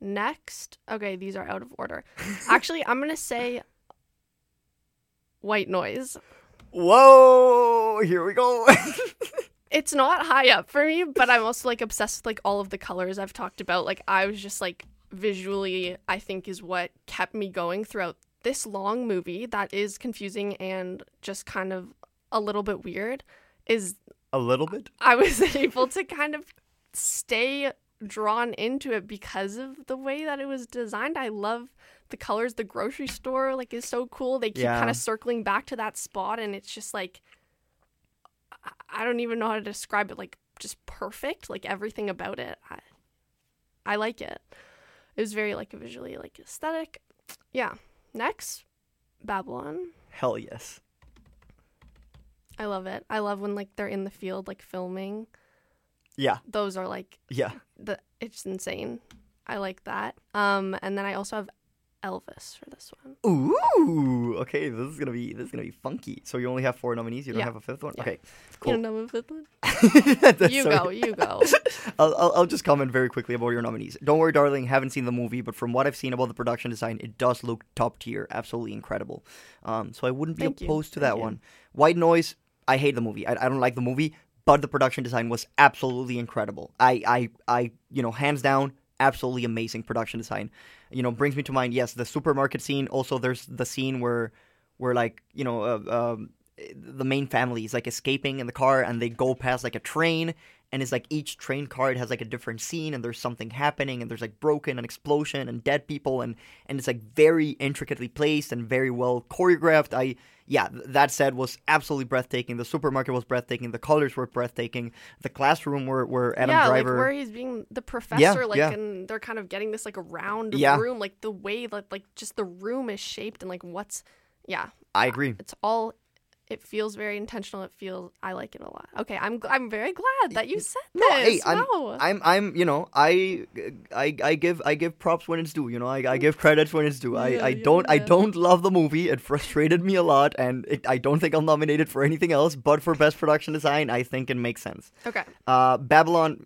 next, okay, these are out of order. *laughs* Actually, I'm gonna say white noise. Whoa! Here we go. *laughs* It's not high up for me, but I'm also like obsessed with like all of the colors I've talked about. Like I was just like visually, I think is what kept me going throughout this long movie that is confusing and just kind of a little bit weird. Is a little bit. I was *laughs* able to kind of stay drawn into it because of the way that it was designed. I love the colors. The grocery store like is so cool. They keep Yeah. kind of circling back to that spot, and it's just like I- don't even know how to describe it. Like just perfect. Like everything about it. I I like it. It was very like visually like aesthetic. Yeah. Next, Babylon. Hell yes. I love it. I love when like they're in the field like filming. Yeah. Those are like Yeah. the it's insane. I like that. Um, and then I also have Elvis for this one. Ooh. Okay, this is gonna be this is gonna be funky. So you only have four nominees. You don't Yeah. have a fifth one. Yeah. Okay. You Cool. don't know a fifth one? *laughs* You go, you go. *laughs* I'll, I'll, I'll just comment very quickly about your nominees. Don't worry, darling. Haven't seen the movie, but from what I've seen about the production design, it does look top tier. Absolutely incredible. Um, so I wouldn't be Thank you. opposed to Thank that you. one. White Noise. I hate the movie. I, I don't like the movie, but the production design was absolutely incredible. I, I, I, you know, hands down, absolutely amazing production design. You know, brings me to mind. Yes, the supermarket scene. Also, there's the scene where, where like you know, uh, um, the main family is like escaping in the car and they go past like a train and it's like each train card has like a different scene and there's something happening and there's like broken and explosion and dead people and and it's like very intricately placed and very well choreographed i yeah that said was absolutely breathtaking the supermarket was breathtaking the colors were breathtaking the classroom where, where adam yeah, driver like where he's being the professor, yeah, like, yeah. and they're kind of getting this like a round Yeah. room, like the way that like just the room is shaped and like what's, yeah, i agree it's all. It feels very intentional. It feels I like it a lot. Okay, I'm I'm very glad that you said No, this. hey, I'm, wow. I'm, I'm, you know, I, I, I give, I give props when it's due. You know, I, I give credits when it's due. I, Yeah, I yeah, don't, I don't love the movie. It frustrated me a lot, and it, I don't think I'm nominated for anything else. But for best production design, I think it makes sense. okay. Uh, Babylon.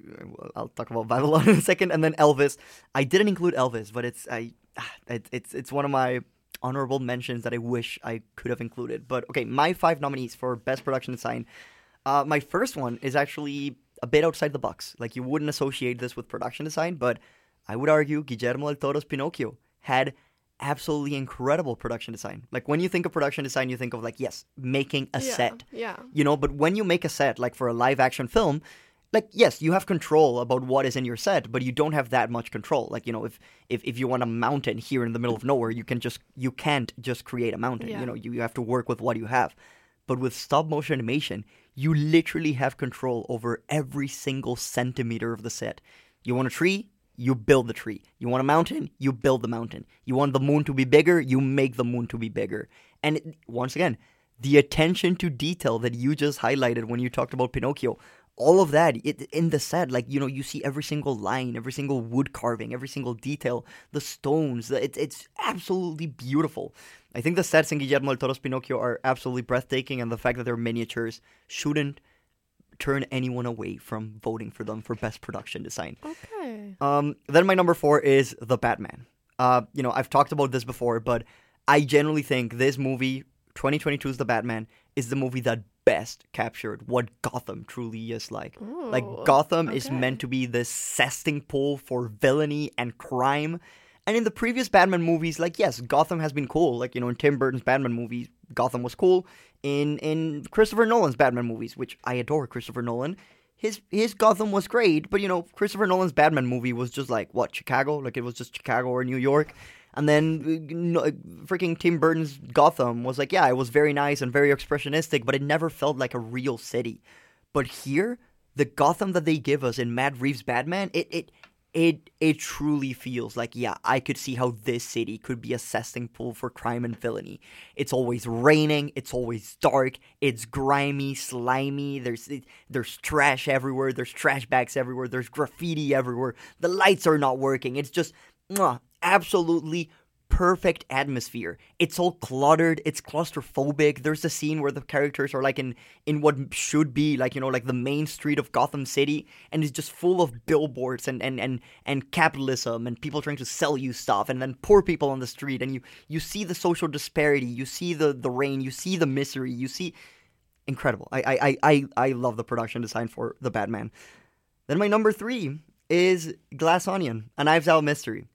I'll talk about *laughs* Babylon in a second, and then Elvis. I didn't include Elvis, but it's I, ah, it, it's it's one of my honorable mentions that I wish I could have included. But okay, my five nominees for best production design. Uh, my first one is actually a bit outside the box. Like you wouldn't associate this with production design, but I would argue Guillermo del Toro's Pinocchio had absolutely incredible production design. Like when you think of production design, you think of like yes, making a yeah, set Yeah. you know but when you make a set like for a live action film like yes you have control about what is in your set but you don't have that much control. Like you know if if, if you want a mountain here in the middle of nowhere you can just you can't just create a mountain Yeah. you know you, you have to work with what you have. But with stop motion animation you literally have control over every single centimeter of the set. You want a tree you build the tree. You want a mountain you build the mountain. You want the moon to be bigger you make the moon to be bigger. And it, once again the attention to detail that you just highlighted when you talked about Pinocchio, all of that it, in the set, like you know, you see every single line, every single wood carving, every single detail, the stones. the- It's it's absolutely beautiful. I think the sets in Guillermo del Toro's Pinocchio are absolutely breathtaking, and the fact that they're miniatures shouldn't turn anyone away from voting for them for best production design. Okay. Um, then my number four is The Batman. Uh, you know, I've talked about this before, but I generally think this movie, 2022's The Batman, is the movie that best captured what Gotham truly is like. like Ooh, Gotham is meant to be this pool for villainy and crime. And in the previous Batman movies, like yes, Gotham has been cool. Like you know, in Tim Burton's Batman movies, Gotham was cool. In in Christopher Nolan's Batman movies, which I adore Christopher Nolan, his his Gotham was great. But you know, Christopher Nolan's Batman movie was just like what Chicago, like it was just Chicago or New York. And then freaking Tim Burton's Gotham was like, yeah, it was very nice and very expressionistic, but it never felt like a real city. But here, the Gotham that they give us in Matt Reeves' Batman, it it it it truly feels like yeah, I could see how this city could be a cesting pool for crime and villainy. It's always raining, it's always dark, it's grimy, slimy. There's it, there's trash everywhere, there's trash bags everywhere, there's graffiti everywhere. The lights are not working. It's just absolutely perfect atmosphere. It's all cluttered. It's claustrophobic. There's a scene where the characters are like in in what should be like you know like the main street of Gotham City, and it's just full of billboards and and and and capitalism and people trying to sell you stuff, and then poor people on the street, and you you see the social disparity. You see the the rain. You see the misery. You see incredible. I I I I, love the production design for the Batman. Then my number three is Glass Onion, a Knives Out mystery.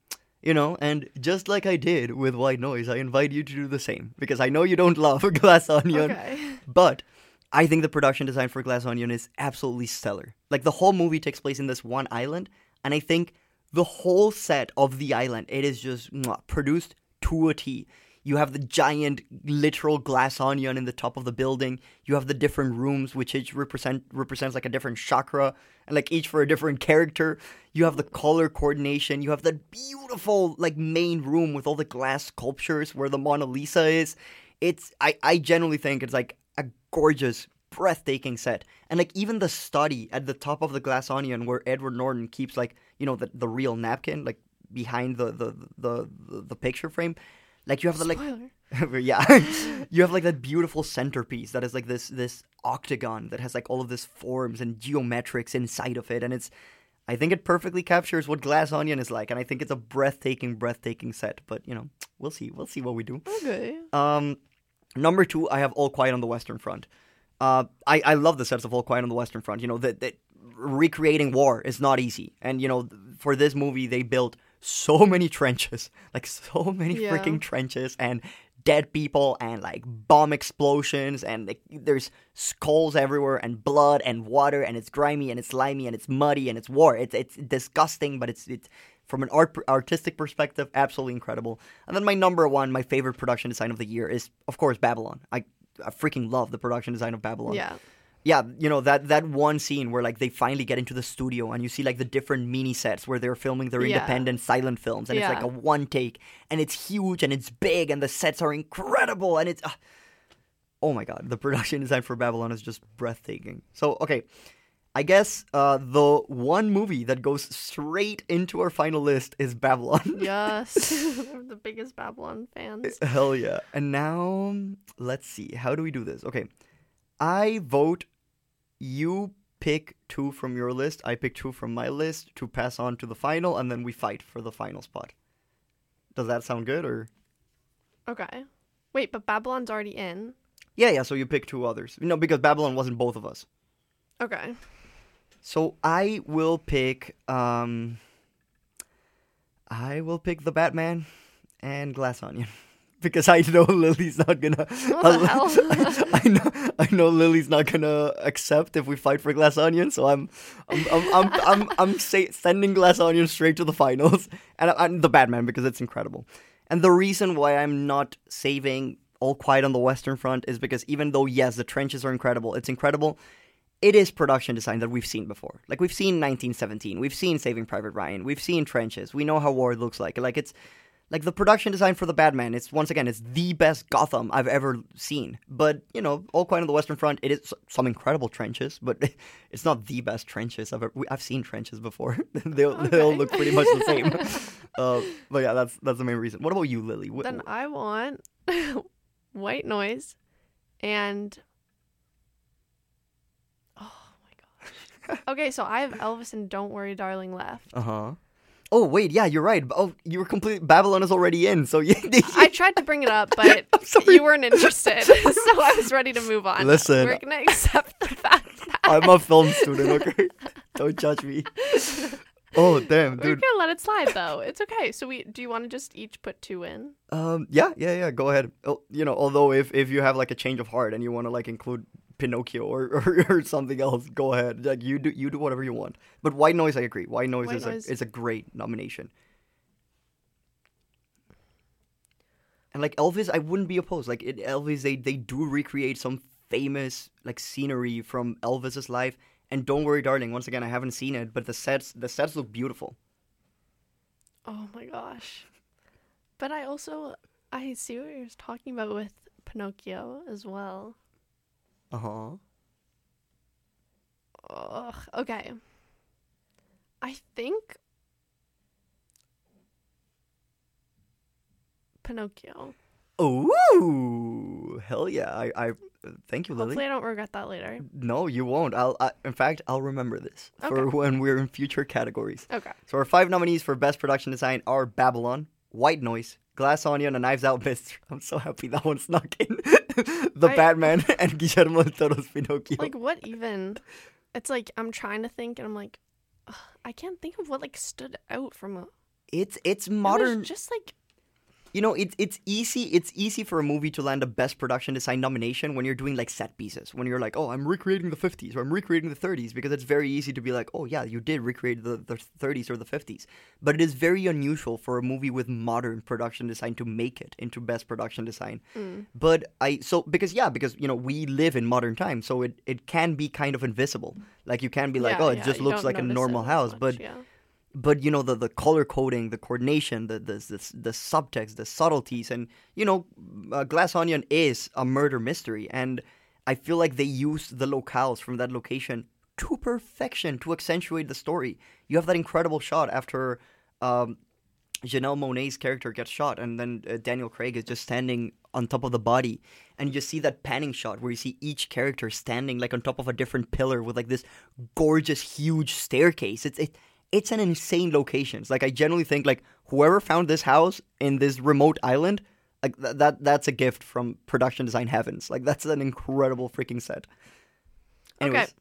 You know, and just like I did with White Noise, I invite you to do the same because I know you don't *laughs* love Glass Onion, Okay. *laughs* but I think the production design for Glass Onion is absolutely stellar. Like the whole movie takes place in this one island, and I think the whole set of the island it is just mwah, produced to a T. You have the giant literal glass onion in the top of the building. You have the different rooms which each represent represents like a different chakra and like each for a different character. You have the color coordination. You have that beautiful like main room with all the glass sculptures where the Mona Lisa is. It's I I generally think it's like a gorgeous breathtaking set. And like even the study at the top of the glass onion where Edward Norton keeps like, you know, the, the real napkin like behind the the, the the the picture frame. Like you have the like *laughs* yeah. *laughs* you have like that beautiful centerpiece that is like this this octagon that has like all of this forms and geometrics inside of it and it's I think it perfectly captures what Glass Onion is like and I think it's a breathtaking breathtaking set, but you know, we'll see. We'll see what we do. Okay. Um, number two, I have All Quiet on the Western Front. Uh, I, I love the sets of All Quiet on the Western Front. You know that that recreating war is not easy, and you know for this movie they built so many trenches, *laughs* like so many Yeah. freaking trenches, and dead people, and like bomb explosions, and like, there's skulls everywhere, and blood, and water, and it's grimy, and it's slimy, and it's muddy, and it's war. It's it's disgusting, but it's it's from an art artistic perspective, absolutely incredible. And then my number one, my favorite production design of the year is, of course, Babylon. I, I freaking love the production design of Babylon. Yeah. Yeah, you know that that one scene where like they finally get into the studio and you see like the different mini sets where they're filming their Yeah. independent silent films, and it's like a one take, and it's huge and it's big, and the sets are incredible, and it's. Uh, oh my god, the production *laughs* design for Babylon is just breathtaking. So okay, I guess uh, the one movie that goes straight into our final list is Babylon. *laughs* Yes. *laughs* We're the biggest Babylon fans. Hell yeah. And now, let's see. How do we do this? Okay. I vote you pick two from your list, I pick two from my list to pass on to the final, and then we fight for the final spot. Does that sound good or? Okay. Wait, but Babylon's already in. Yeah, yeah, so you pick two others. No, because Babylon wasn't both of us. Okay. So I will pick um I will pick the Batman and Glass Onion. Because I know Lily's not gonna. Hell? *laughs* I know, I know Lily's not gonna accept if we fight for Glass Onion. So I'm, I'm, I'm, I'm, I'm, I'm say, sending Glass Onion straight to the finals, *laughs* and I, I'm the Batman because it's incredible. And the reason why I'm not saving All Quiet on the Western Front is because even though yes, the trenches are incredible, it's incredible it is production design that we've seen before. Like we've seen 1917, we've seen Saving Private Ryan, we've seen Trenches. We know how war looks like. Like it's like the production design for the Batman. It's once again, it's the best Gotham I've ever seen. But you know, all quiet on the Western Front, it is some incredible trenches, but *laughs* it's not the best trenches I've ever. I've seen trenches before. *laughs* they all they all Okay. look pretty much the same. *laughs* uh, but yeah, that's that's the main reason. What about you, Lily? What, Then I want white noise and Oh my gosh. Okay, so I have Elvis and Don't Worry Darling left. uh huh. Oh wait, yeah, you're right. Oh, you were complete. Babylon is already in, so *laughs* you. I tried to bring it up, but *laughs* you weren't interested. *laughs* so I was ready to move on. Listen. We're gonna accept the fact that I'm a film student, okay? Don't judge me. Oh damn, we're dude. gonna let it slide though. It's okay. So we do you wanna just each put two in? Um, yeah, yeah, yeah. Go ahead. Oh, you know, although if if you have like a change of heart and you want to like include Pinocchio or, *laughs* or or something else, go ahead. Like you do you do whatever you want. But White Noise, I agree. White Noise White is Noise. a is a great nomination. And like Elvis, I wouldn't be opposed. Like it, Elvis, they they do recreate some famous like scenery from Elvis's life. And don't worry, darling. Once again, I haven't seen it, but the sets the sets look beautiful. Oh my gosh. But I also I see what you're talking about with Pinocchio as well. Uh huh. Ugh. Okay. I think Pinocchio. Ooh, hell yeah! I, I thank you, Lily. Hopefully, I don't regret that later. No, you won't. I'll. I, in fact, I'll remember this for Okay. when we're in future categories. Okay. So our five nominees for best production design are Babylon, White Noise, Glass Onion, and a Knives Out. Missed. *laughs* I'm so happy that one snuck in. *laughs* the I- Batman *laughs* and Guillermo del Toro's Pinocchio. Like, what even? It's like I'm trying to think, and I'm like, ugh, I can't think of what like stood out from a it's it's it modern. just like you know, it's it's easy. It's easy for a movie to land a best production design nomination when you're doing like set pieces. When you're like, oh, I'm recreating the 50s or I'm recreating the 30s, because it's very easy to be like, oh yeah, you did recreate the, the 30s or the 50s. But it is very unusual for a movie with modern production design to make it into best production design. But I so because yeah, because you know we live in modern times, so it it can be kind of invisible. Like you can be like, yeah, oh, it yeah, just looks like a normal house, much, but yeah. But you know the the color coding, the coordination, the the the, the subtext, the subtleties, and you know, uh, Glass Onion is a murder mystery, and I feel like they used the locales from that location to perfection to accentuate the story. You have that incredible shot after. Um, Janelle Monáe's character gets shot, and then uh, Daniel Craig is just standing on top of the body, and you just see that panning shot where you see each character standing like on top of a different pillar with like this gorgeous, huge staircase. It's it, it's an insane location. It's like I generally think like whoever found this house in this remote island, like th- that that's a gift from production design heavens. Like that's an incredible freaking set. Anyways,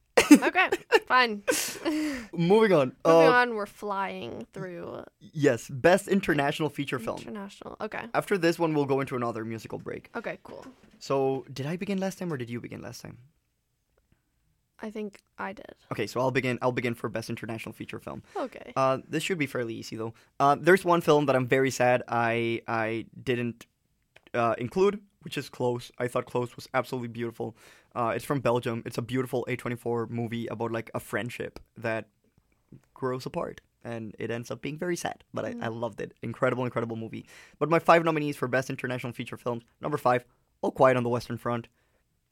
okay, *laughs* fine. *laughs* moving on. Moving Uh, on, we're flying through Yes, best international feature film. international. Okay, After this one, we'll go into another musical break. okay, cool. So, did I begin last time or did you begin last time? I think I did. Okay, so I'll begin. I'll begin for best international feature film. Okay. Uh, this should be fairly easy though. Uh, there's one film that I'm very sad I I didn't uh, include, which is Close. I thought Close was absolutely beautiful. Uh, it's from Belgium. It's a beautiful A24 movie about like a friendship that grows apart. And it ends up being very sad, but I, I loved it. Incredible, incredible movie. But my five nominees for Best International Feature Films number five, All Quiet on the Western Front.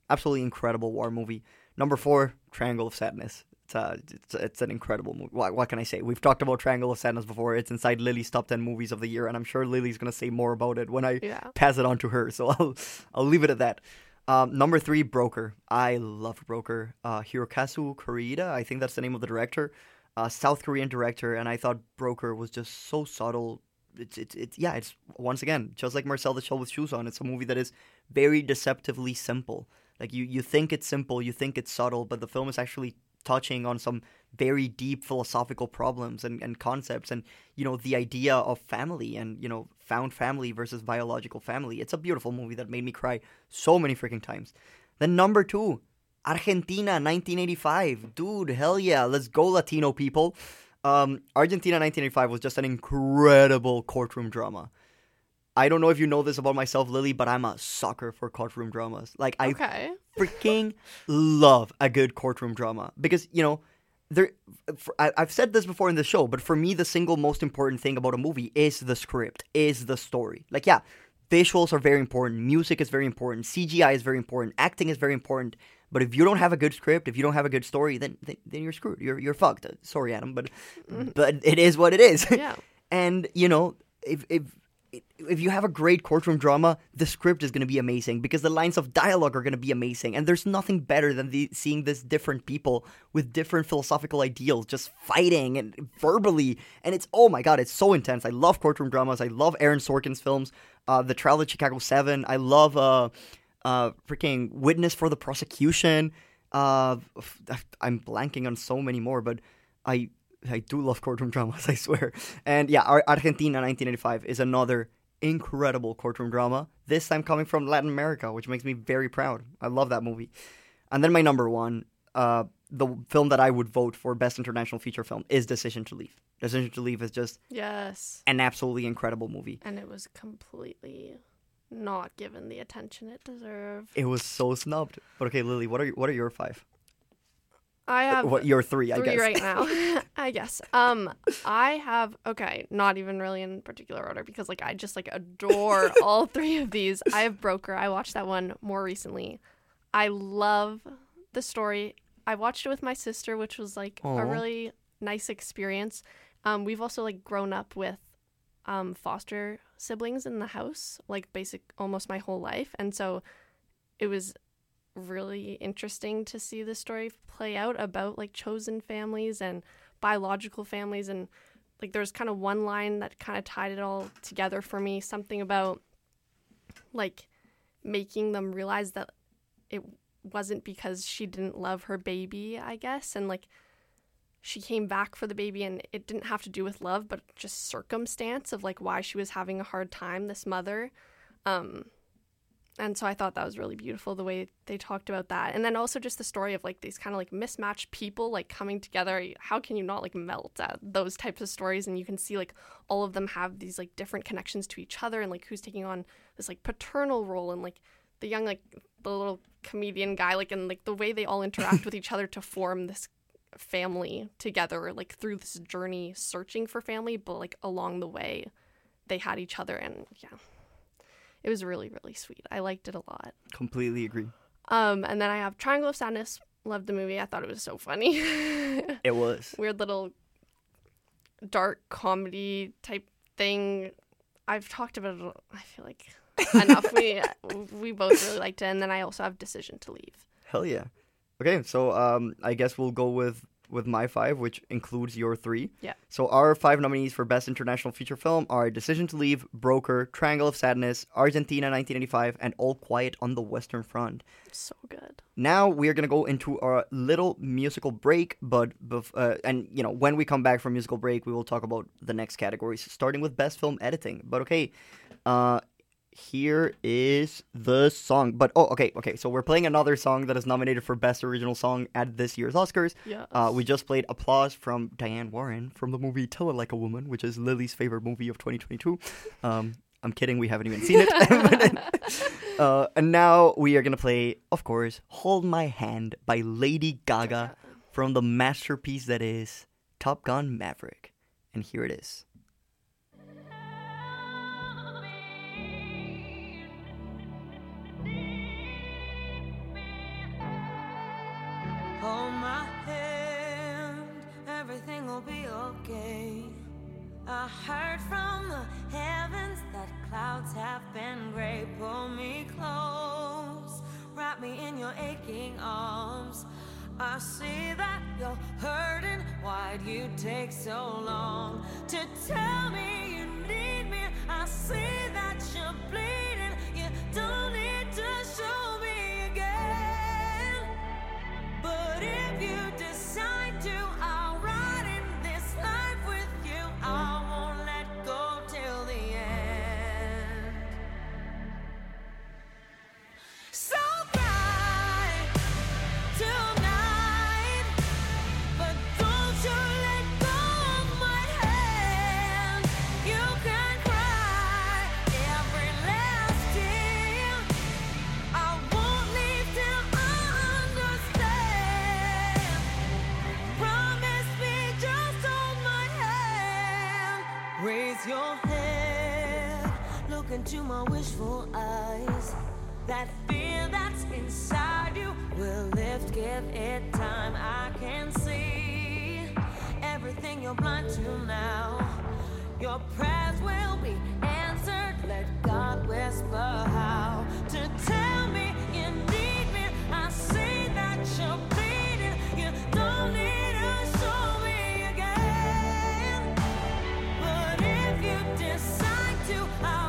Absolutely incredible war movie. Number four, Triangle of Sadness. It's, uh, it's, it's an incredible movie. What, what can I say? We've talked about Triangle of Sadness before. It's inside Lily's top 10 movies of the year, and I'm sure Lily's going to say more about it when I Yeah. pass it on to her. So *laughs* I'll, I'll leave it at that. Um, number three, Broker. I love Broker. Uh, Hirokazu Koreeda, I think that's the name of the director. Uh, South Korean director, and I thought Broker was just so subtle. It's, it's, it's, yeah, it's once again, just like Marcel the Shell with Shoes On. It's a movie that is very deceptively simple. Like you, you think it's simple, you think it's subtle, but the film is actually touching on some very deep philosophical problems and, and concepts and you know the idea of family and you know found family versus biological family. It's a beautiful movie that made me cry so many freaking times. Then number two argentina 1985 dude hell yeah. Let's go latino people. Um, argentina 1985 was just an incredible courtroom drama I don't know if you know this about myself, Lily, but I'm a sucker for courtroom dramas. Like I Okay. *laughs* freaking love a good courtroom drama because you know there for, I, i've said this before in the show but for me the single most important thing about a movie is the script is the story like yeah visuals are very important music is very important cgi is very important acting is very important but if you don't have a good script if you don't have a good story then then, then you're screwed you're, you're fucked sorry adam but mm. but it is what it is Yeah. *laughs* and you know if if if you have a great courtroom drama, the script is going to be amazing because the lines of dialogue are going to be amazing, and there's nothing better than the, seeing these different people with different philosophical ideals just fighting and verbally, and it's oh my god, it's so intense. I love courtroom dramas. I love Aaron Sorkin's films, uh, The Trial of Chicago Seven. I love uh, uh, freaking Witness for the Prosecution. Uh, I'm blanking on so many more, but I I do love courtroom *laughs* dramas, I swear. And yeah, Argentina 1985 is another incredible courtroom drama. This time coming from Latin America, which makes me very proud. I love that movie. And then my number one, uh, the film that I would vote for best international feature film is Decision to Leave. Decision to Leave is just Yes. an absolutely incredible movie. And it was completely not given the attention it deserved. It was so snubbed. But okay, Lily, what are what are your five? I have What your three? I three guess. right now. *laughs* *laughs* I guess. Um, I have okay, not even really in particular order because like I just like adore *laughs* all three of these. I have Broker. I watched that one more recently. I love the story. I watched it with my sister, which was like Aw. a really nice experience. Um, we've also like grown up with um, foster siblings in the house, like basic almost my whole life, and so it was really interesting to see the story play out about like chosen families and biological families. And like there's kind of one line that kind of tied it all together for me something about like making them realize that it wasn't because she didn't love her baby i guess. And like she came back for the baby and it didn't have to do with love but just circumstance of like why she was having a hard time this mother. Um and so i thought that was really beautiful the way they talked about that. And then also just the story of like these kind of like mismatched people like coming together. How can you not like melt at those types of stories? And you can see like all of them have these like different connections to each other and like who's taking on this like paternal role and like the young like the little comedian guy like and like the way they all interact with each other to form this family together like through this journey searching for family but like along the way they had each other and yeah it was really really sweet. I liked it a lot. Completely agree. um and then i have triangle of sadness. Loved the movie. I thought it was so funny. *laughs* It was. weird little dark comedy type thing. I've talked about it i feel like *laughs* enough. We we both really liked it. And then i also have decision to leave. Hell yeah. Okay, so um, I guess we'll go with with my five, which includes your three. Yeah. So our five nominees for best international feature film are Decision to Leave, Broker, Triangle of Sadness, Argentina 1985, and All Quiet on the Western Front. so good Now we are gonna go into our little musical break, but bef- uh, and you know when we come back from musical break, we will talk about the next categories, starting with best film editing. But okay, uh, here is the song. But oh, okay, okay. So we're playing another song that is nominated for best original song at this year's Oscars. yeah Uh, we just played Applause from Diane Warren from the movie Tell It Like a Woman, which is Lily's favorite movie of 2022. Um, I'm kidding, we haven't even seen it. *laughs* uh, and now we are going to play, of course, Hold My Hand by Lady Gaga from the masterpiece that is Top Gun Maverick. And here it is. I heard from the heavens that clouds have been gray. Pull me close, wrap me in your aching arms. I see that you're hurting. Why'd you take so long to tell me you need me? I see that you're bleeding. You don't need to show into my wishful eyes. That fear that's inside you will lift, give it time. I can see everything you're blind to now. Your prayers will be answered. Let God whisper how to tell me you need me. I see that you're bleeding. You don't need to show me again. But if you decide to, I'll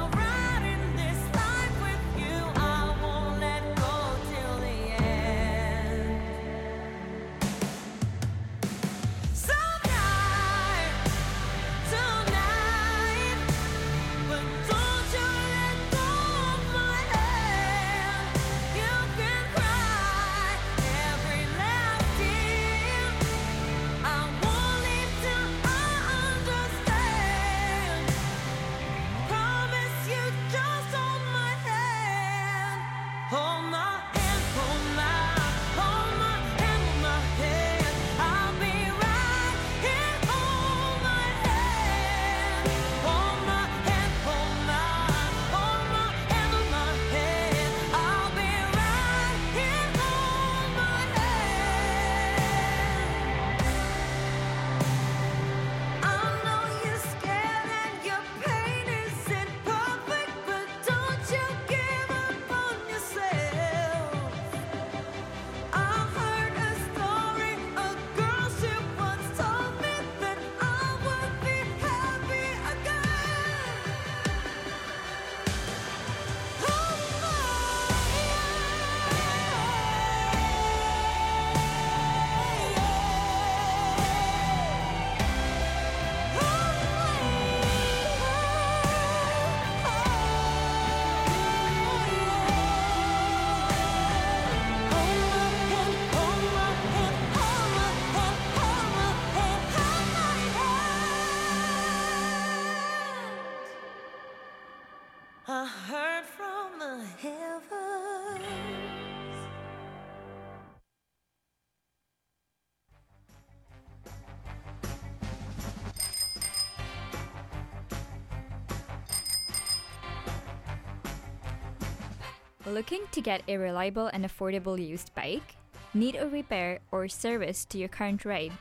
To get a reliable and affordable used bike? Need a repair or service to your current ride?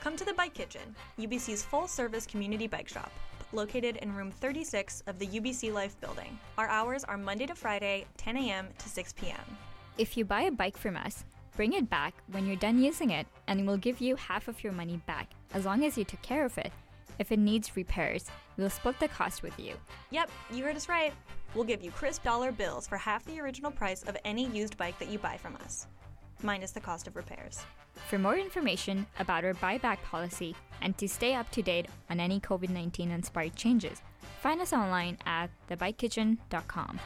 Come to the Bike Kitchen, UBC's full service community bike shop, located in room 36 of the UBC Life building. Our hours are Monday to Friday, 10 a.m. to 6 p.m. If you buy a bike from us, bring it back when you're done using it and we'll give you half of your money back as long as you took care of it. If it needs repairs, we'll split the cost with you. Yep, you heard us right. We'll give you crisp dollar bills for half the original price of any used bike that you buy from us, minus the cost of repairs. For more information about our buyback policy and to stay up to date on any COVID 19 inspired changes, find us online at thebikekitchen.com.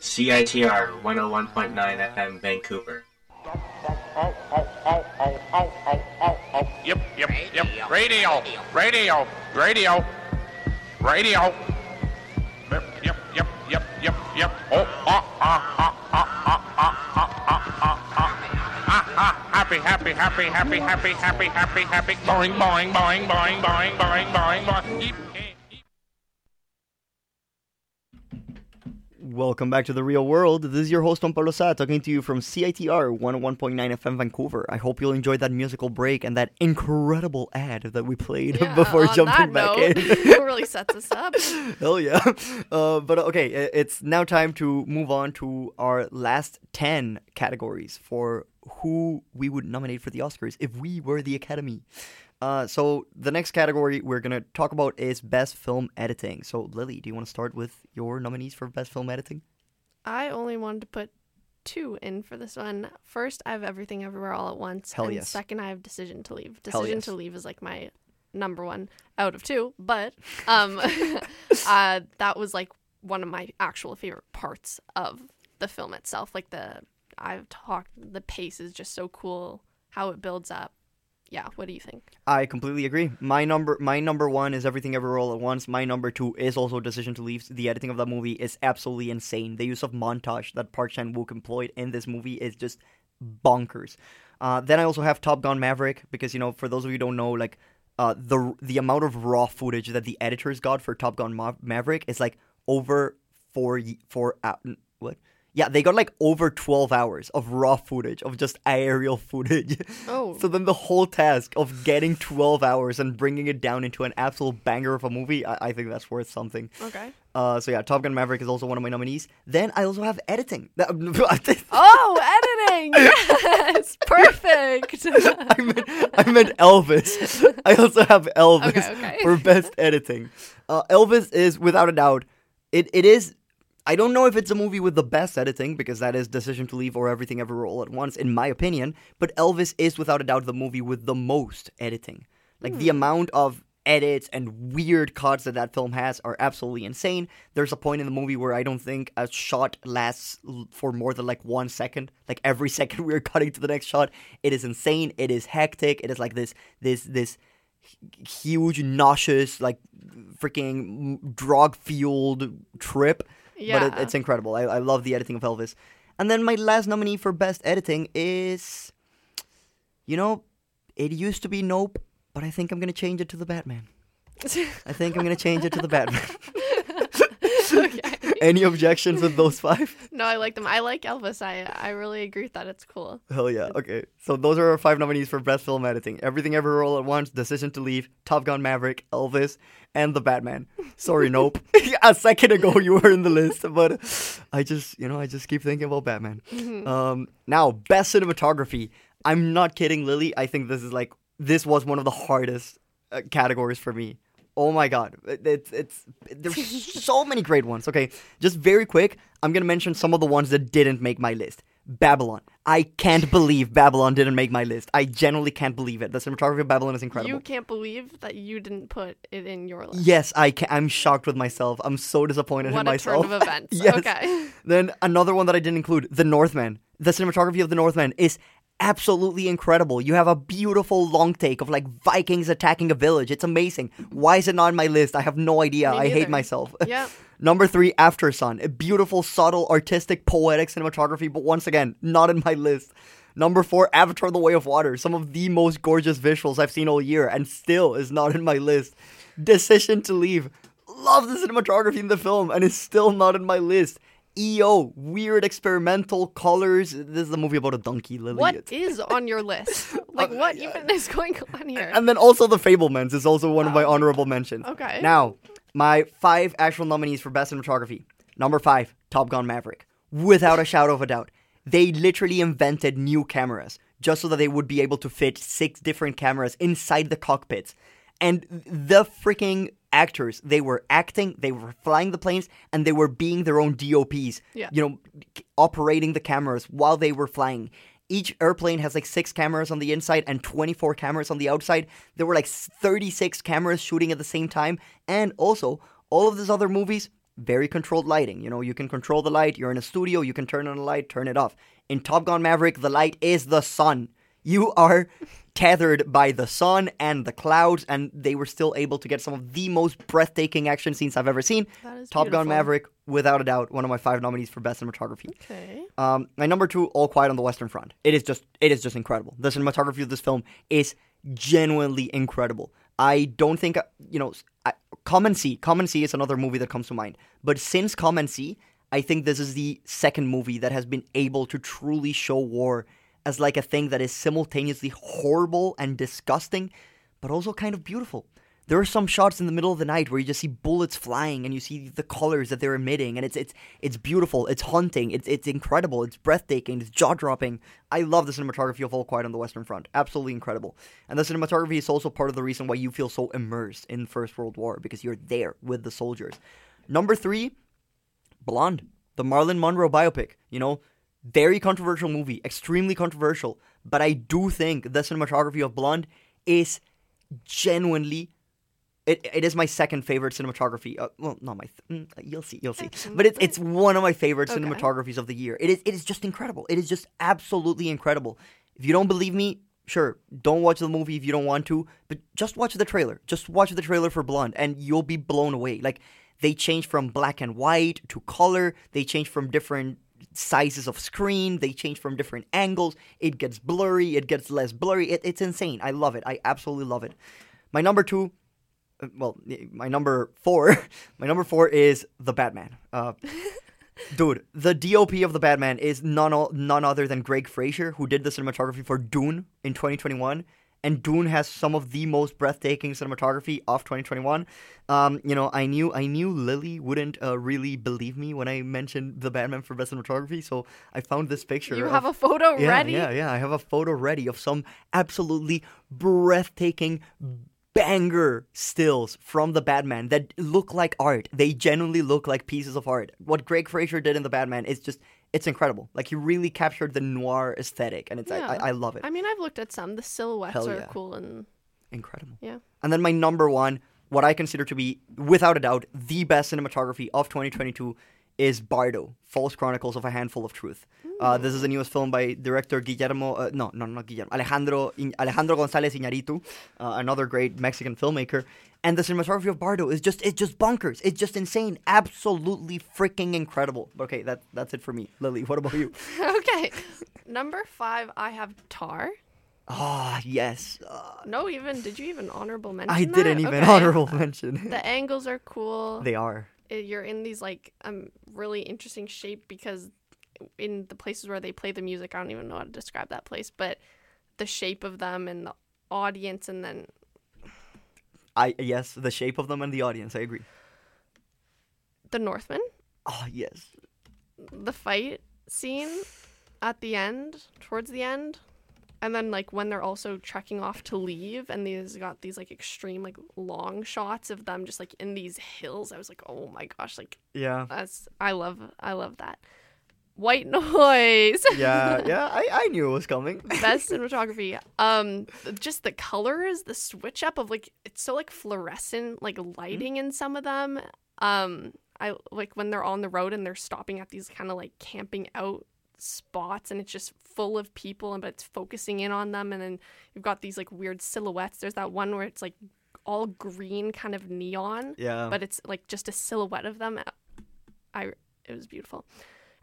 CITR 101.9 FM Vancouver. Yep, yep, yep. Radio. Radio. Radio. Radio. Yep, yep, yep, yep, yep, yep. Oh, ah, ah, ah, ah, ah, ah, ah, ah, ah, ah, ah, ah. Happy, happy, happy, happy, happy, happy, happy, happy. Boing, boing, boing, boing, boing, boing, boing, boing. Welcome back to the Reel Whirled. This is your host, Juan Pablo Sa, talking to you from CITR 101.9 FM Vancouver. I hope you'll enjoy that musical break and that incredible ad that we played Yeah, *laughs* before jumping back note, in. *laughs* it really sets us up. *laughs* Hell yeah. Uh, but okay, it's now time to move on to our last 10 categories for who we would nominate for the Oscars if we were the Academy. Uh, so the next category we're going to talk about is Best Film Editing. So, Lily, do you want to start with your nominees for Best Film Editing? I only wanted to put two in for this one. First, I have Everything Everywhere All at Once. Hell and yes. second, I have Decision to Leave. Decision yes. to Leave is like my number one out of two, but um, *laughs* uh, that was like one of my actual favorite parts of the film itself. Like the I've talked, the pace is just so cool. How it builds up. Yeah, what do you think? I completely agree. My number, my number one is Everything Everywhere All at Once. My number two is also Decision to Leave. The editing of that movie is absolutely insane. The use of montage that Park Chan Wook employed in this movie is just bonkers. Uh, then I also have Top Gun Maverick because you know, for those of you who don't know, like uh, the the amount of raw footage that the editors got for Top Gun Ma- Maverick is like over four four uh, what? Yeah, they got like over 12 hours of raw footage of just aerial footage. Oh. *laughs* So then the whole task of getting 12 hours and bringing it down into an absolute banger of a movie, I, I think that's worth something. Okay. Uh, so yeah, Top Gun Maverick is also one of my nominees. Then I also have editing. *laughs* *laughs* Oh, editing! Yes, perfect. I meant, I meant Elvis. I also have Elvis Okay, okay. for best editing. Uh, Elvis is without a doubt. It it is. I don't know if it's a movie with the best editing because that is Decision to Leave or Everything Everywhere All at Once, in my opinion. But Elvis is without a doubt the movie with the most editing. Like the hmm. amount of edits and weird cuts that that film has are absolutely insane. There's a point in the movie where I don't think a shot lasts for more than like one second. Like every *laughs* second we're cutting to the next shot, it is insane. It is hectic. It is like this, this, this huge, nauseous, like freaking drug fueled trip. But it, it's incredible. I, I love the editing of Elvis. And then my last nominee for best editing is, you know, it used to be Nope, but I think I'm gonna change it to the Batman. *laughs* I think I'm gonna change it to the Batman. *laughs* okay. *laughs* Any objections with those five? *laughs* No, I like them. I like Elvis. I I really agree with that. It's cool. Hell yeah. Okay. So those are our five nominees for best film editing. Everything Ever All at Once, Decision to Leave, Top Gun Maverick, Elvis, and The Batman. Sorry, Nope. *laughs* a second ago you were in the list, but I just, you know, I just keep thinking about Batman. Um, now, best cinematography. I'm not kidding, Lily. I think this is like this was one of the hardest uh, categories for me. Oh my god, it's it's there's so many great ones. Okay, just very quick, I'm gonna mention some of the ones that didn't make my list. Babylon. I can't believe Babylon didn't make my list. I genuinely can't believe it. The cinematography of Babylon is incredible. You can't believe that you didn't put it in your list. Yes, I can. I'm shocked with myself. I'm so disappointed What in a myself. turn of *laughs* events. yes. Okay. Then another one that I didn't include, The Northman. The cinematography of The Northman is absolutely incredible. You have a beautiful long take of like Vikings attacking a village. It's amazing. Why is it not on my list? I have no idea. I hate myself. *laughs* Yep. Number three, After Sun. A beautiful, subtle, artistic, poetic cinematography, but once again, not in my list. Number four, Avatar The Way of Water. Some of the most gorgeous visuals I've seen all year, and still is not in my list. Decision to Leave. Love the cinematography in the film, and is still not in my list. EO, weird experimental colors. This is a movie about a donkey, Lily. What is on your list? *laughs* Like, what uh, even is going on here? and then also The Fabelmans is also one of my oh. honorable mentions. Okay. Now, my five actual nominees for Best Cinematography. Number five, Top Gun Maverick. Without a shadow of a doubt. They literally invented new cameras just so that they would be able to fit six different cameras inside the cockpits. And the freaking actors, they were acting, they were flying the planes, and they were being their own DOPs. Yeah. You know, operating the cameras while they were flying. Each airplane has like six cameras on the inside and 24 cameras on the outside. There were like 36 cameras shooting at the same time. And also, all of these other movies, very controlled lighting. You know, you can control the light. You're in a studio, you can turn on the light, turn it off. In Top Gun Maverick, the light is the sun. You are tethered by the sun and the clouds, and they were still able to get some of the most breathtaking action scenes I've ever seen. That is Top Gun. Maverick, without a doubt, one of my five nominees for best cinematography. Okay. Um, my number two, All Quiet on the Western Front. It is just, it is just incredible. The cinematography of this film is genuinely incredible. I don't think, you know, I, Come and See. Come and See is another movie that comes to mind. But since Come and See, I think this is the second movie that has been able to truly show war as like a thing that is simultaneously horrible and disgusting, but also kind of beautiful. There are some shots in the middle of the night where you just see bullets flying and you see the colors that they're emitting, and it's it's it's beautiful. It's haunting. It's it's incredible. It's breathtaking. It's jaw dropping. I love the cinematography of All Quiet on the Western Front. Absolutely incredible. And the cinematography is also part of the reason why you feel so immersed in First World War because you're there with the soldiers. Number three, Blonde, the Marilyn Monroe biopic. You know, very controversial movie, extremely controversial. But I do think the cinematography of Blonde is genuinely. It, it is my second favorite cinematography. Uh, well, not my. Th- mm, you'll see, you'll see. But it's it's one of my favorite Okay. cinematographies of the year. It is it is just incredible. It is just absolutely incredible. If you don't believe me, sure, don't watch the movie if you don't want to. But just watch the trailer. Just watch the trailer for Blonde, and you'll be blown away. Like they change from black and white to color. They change from different sizes of screen. They change from different angles. It gets blurry. It gets less blurry. It, it's insane. I love it. I absolutely love it. My number two, uh, well, my number four, *laughs* my number four is the Batman. Uh, *laughs* dude, the DOP of the Batman is none none other than Greig Fraser, who did the cinematography for Dune in 2021. And Dune has some of the most breathtaking cinematography of 2021. Um, you know, I knew I knew Lily wouldn't uh, really believe me when I mentioned the Batman for best cinematography, so I found this picture. You of- have a photo yeah, ready? Yeah, yeah, I have a photo ready of some absolutely breathtaking banger stills from the Batman that look like art. They genuinely look like pieces of art. What Greig Fraser did in the Batman is just it's incredible. Like he really captured the noir aesthetic and it's I, Yeah. I, I love it. I mean, I've looked at some. The silhouettes Hell are yeah. cool and Incredible. yeah. And then my number one, what I consider to be, without a doubt, the best cinematography of 2022 is Bardo, False Chronicles of a Handful of Truth. Uh, this is the newest film by director Guillermo, uh, no, no, not Guillermo, Alejandro, Alejandro González Iñárritu, uh, another great Mexican filmmaker. And the cinematography of Bardo is just, it's just bonkers. It's just insane. Absolutely freaking incredible. Okay, that, that's it for me. Lily, what about you? *laughs* okay. Number five, I have Tar. Ah, yes. Uh, No, even did you even honorable mention? I didn't that? even Okay. honorable *laughs* mention. The angles are cool. they are. Uh, You're in these like um really interesting shape because in the places where they play the music, I don't even know how to describe that place, but the shape of them and the audience, and then I yes, the shape of them and the audience. I agree. the Northman. Oh yes. the fight scene at the end, towards the end. And then like when they're also trekking off to leave and these got these like extreme like long shots of them just like in these hills. I was like, "Oh my gosh, like Yeah. That's I love I love that. White *laughs* noise. Yeah, yeah, I, I knew it was coming. *laughs* Best cinematography. *laughs* Um, just the colors, the switch up of like it's so like fluorescent, like lighting in some of them. Um, I like when they're on the road and they're stopping at these kind of like camping out spots, and it's just full of people, and but it's focusing in on them, and then you've got these like weird silhouettes. There's that one where it's like all green, kind of neon, Yeah. but it's like just a silhouette of them. I it was beautiful.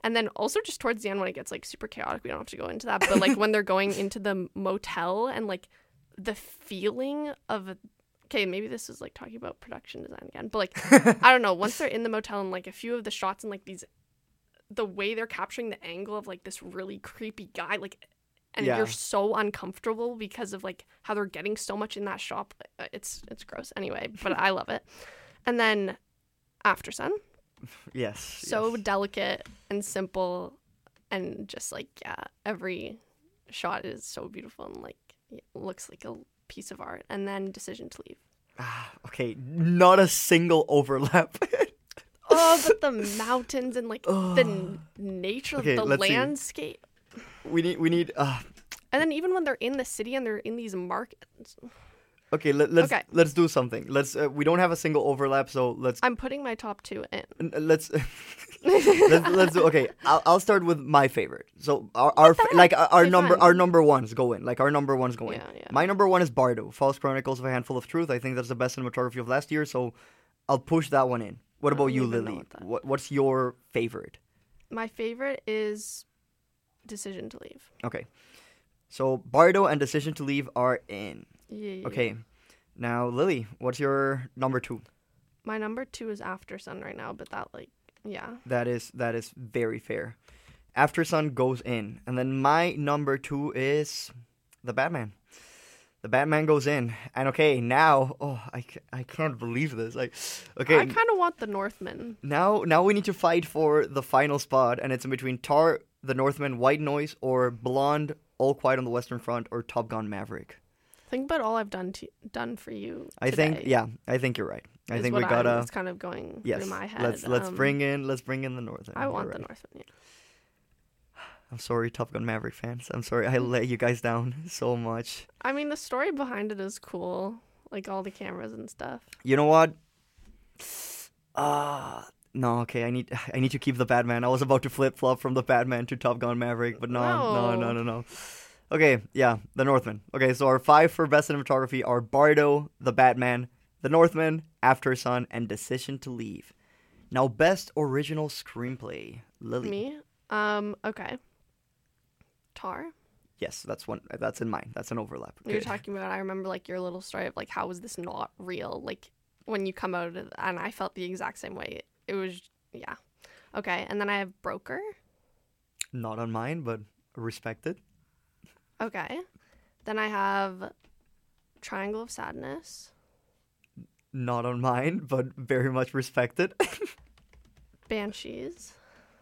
And then also just towards the end when it gets like super chaotic, we don't have to go into that, but like when they're going into the motel and like the feeling of okay, maybe this is like talking about production design again, but like I don't know, once they're in the motel and like a few of the shots and like these the way they're capturing the angle of like this really creepy guy like and Yeah. you're so uncomfortable because of like how they're getting so much in that shop. Uh, It's it's gross anyway, but I love it. And then After Sun, *laughs* Yes. so yes. delicate and simple and just like yeah every shot is so beautiful and like it looks like a piece of art and then decision to leave Ah, Okay, not a single overlap. *laughs* oh but the *laughs* mountains and like the n- nature Okay, of the let's see. landscape we need we need uh and then even when they're in the city and they're in these markets okay, let, let's Okay. let's do something. Let's uh, we don't have a single overlap, so let's i'm putting my top two in. Uh, let's *laughs* let's, let's do *laughs* okay I'll, I'll start with my favorite. So our, our fa- like our, our number fine. our number ones go in like our number ones go in. Yeah, yeah. my number one is bardo false chronicles of a handful of truth. I think that's the best cinematography of last year so i'll push that one in. What about you lily? what, what's your favorite? My favorite is decision to leave. Okay. So bardo and decision to leave are in yeah, yeah, okay now lily what's your number two my number two is after sun right now but that like yeah That is that is very fair. After Sun goes in, and then my number two is the Batman. The Batman goes in, and okay, now oh I, I can't believe this. Like, okay, i kind of want the northman now now we need to fight for the final spot, and it's in between Tar, the Northman, White Noise, or Blonde, All Quiet on the Western Front, or Top Gun Maverick. Think about all i've done to, done for you I think yeah, I think you're right. I think we gotta I was kind of going yes. through my head. Let's let's Um, bring in let's bring in the Northman. I want the right. Northman. Yeah. I'm sorry, Top Gun Maverick fans. I'm sorry I *laughs* let you guys down *laughs* so much. I mean, the story behind it is cool, like all the cameras and stuff. You know what? Ah, no. Okay, I need *laughs* I need to keep the Batman. I was about to flip flop from the Batman to Top Gun Maverick, but no, no, no, No. no, no. Okay, yeah, the Northman. Okay, so our five for best cinematography are Bardo, the Batman, the Northman, After Sun, and Decision to Leave. Now, best original screenplay, Lily. Me, um, okay. Tar, Yes, that's one. That's in mine. That's an overlap. you were Good. talking about. I remember like your little story of like how was this not real? Like when you come out of, and I felt the exact same way. It was yeah, okay. And then I have Broker. Not on mine, but respected. Okay. Then I have Triangle of Sadness. Not on mine, but very much respected. *laughs* Banshees.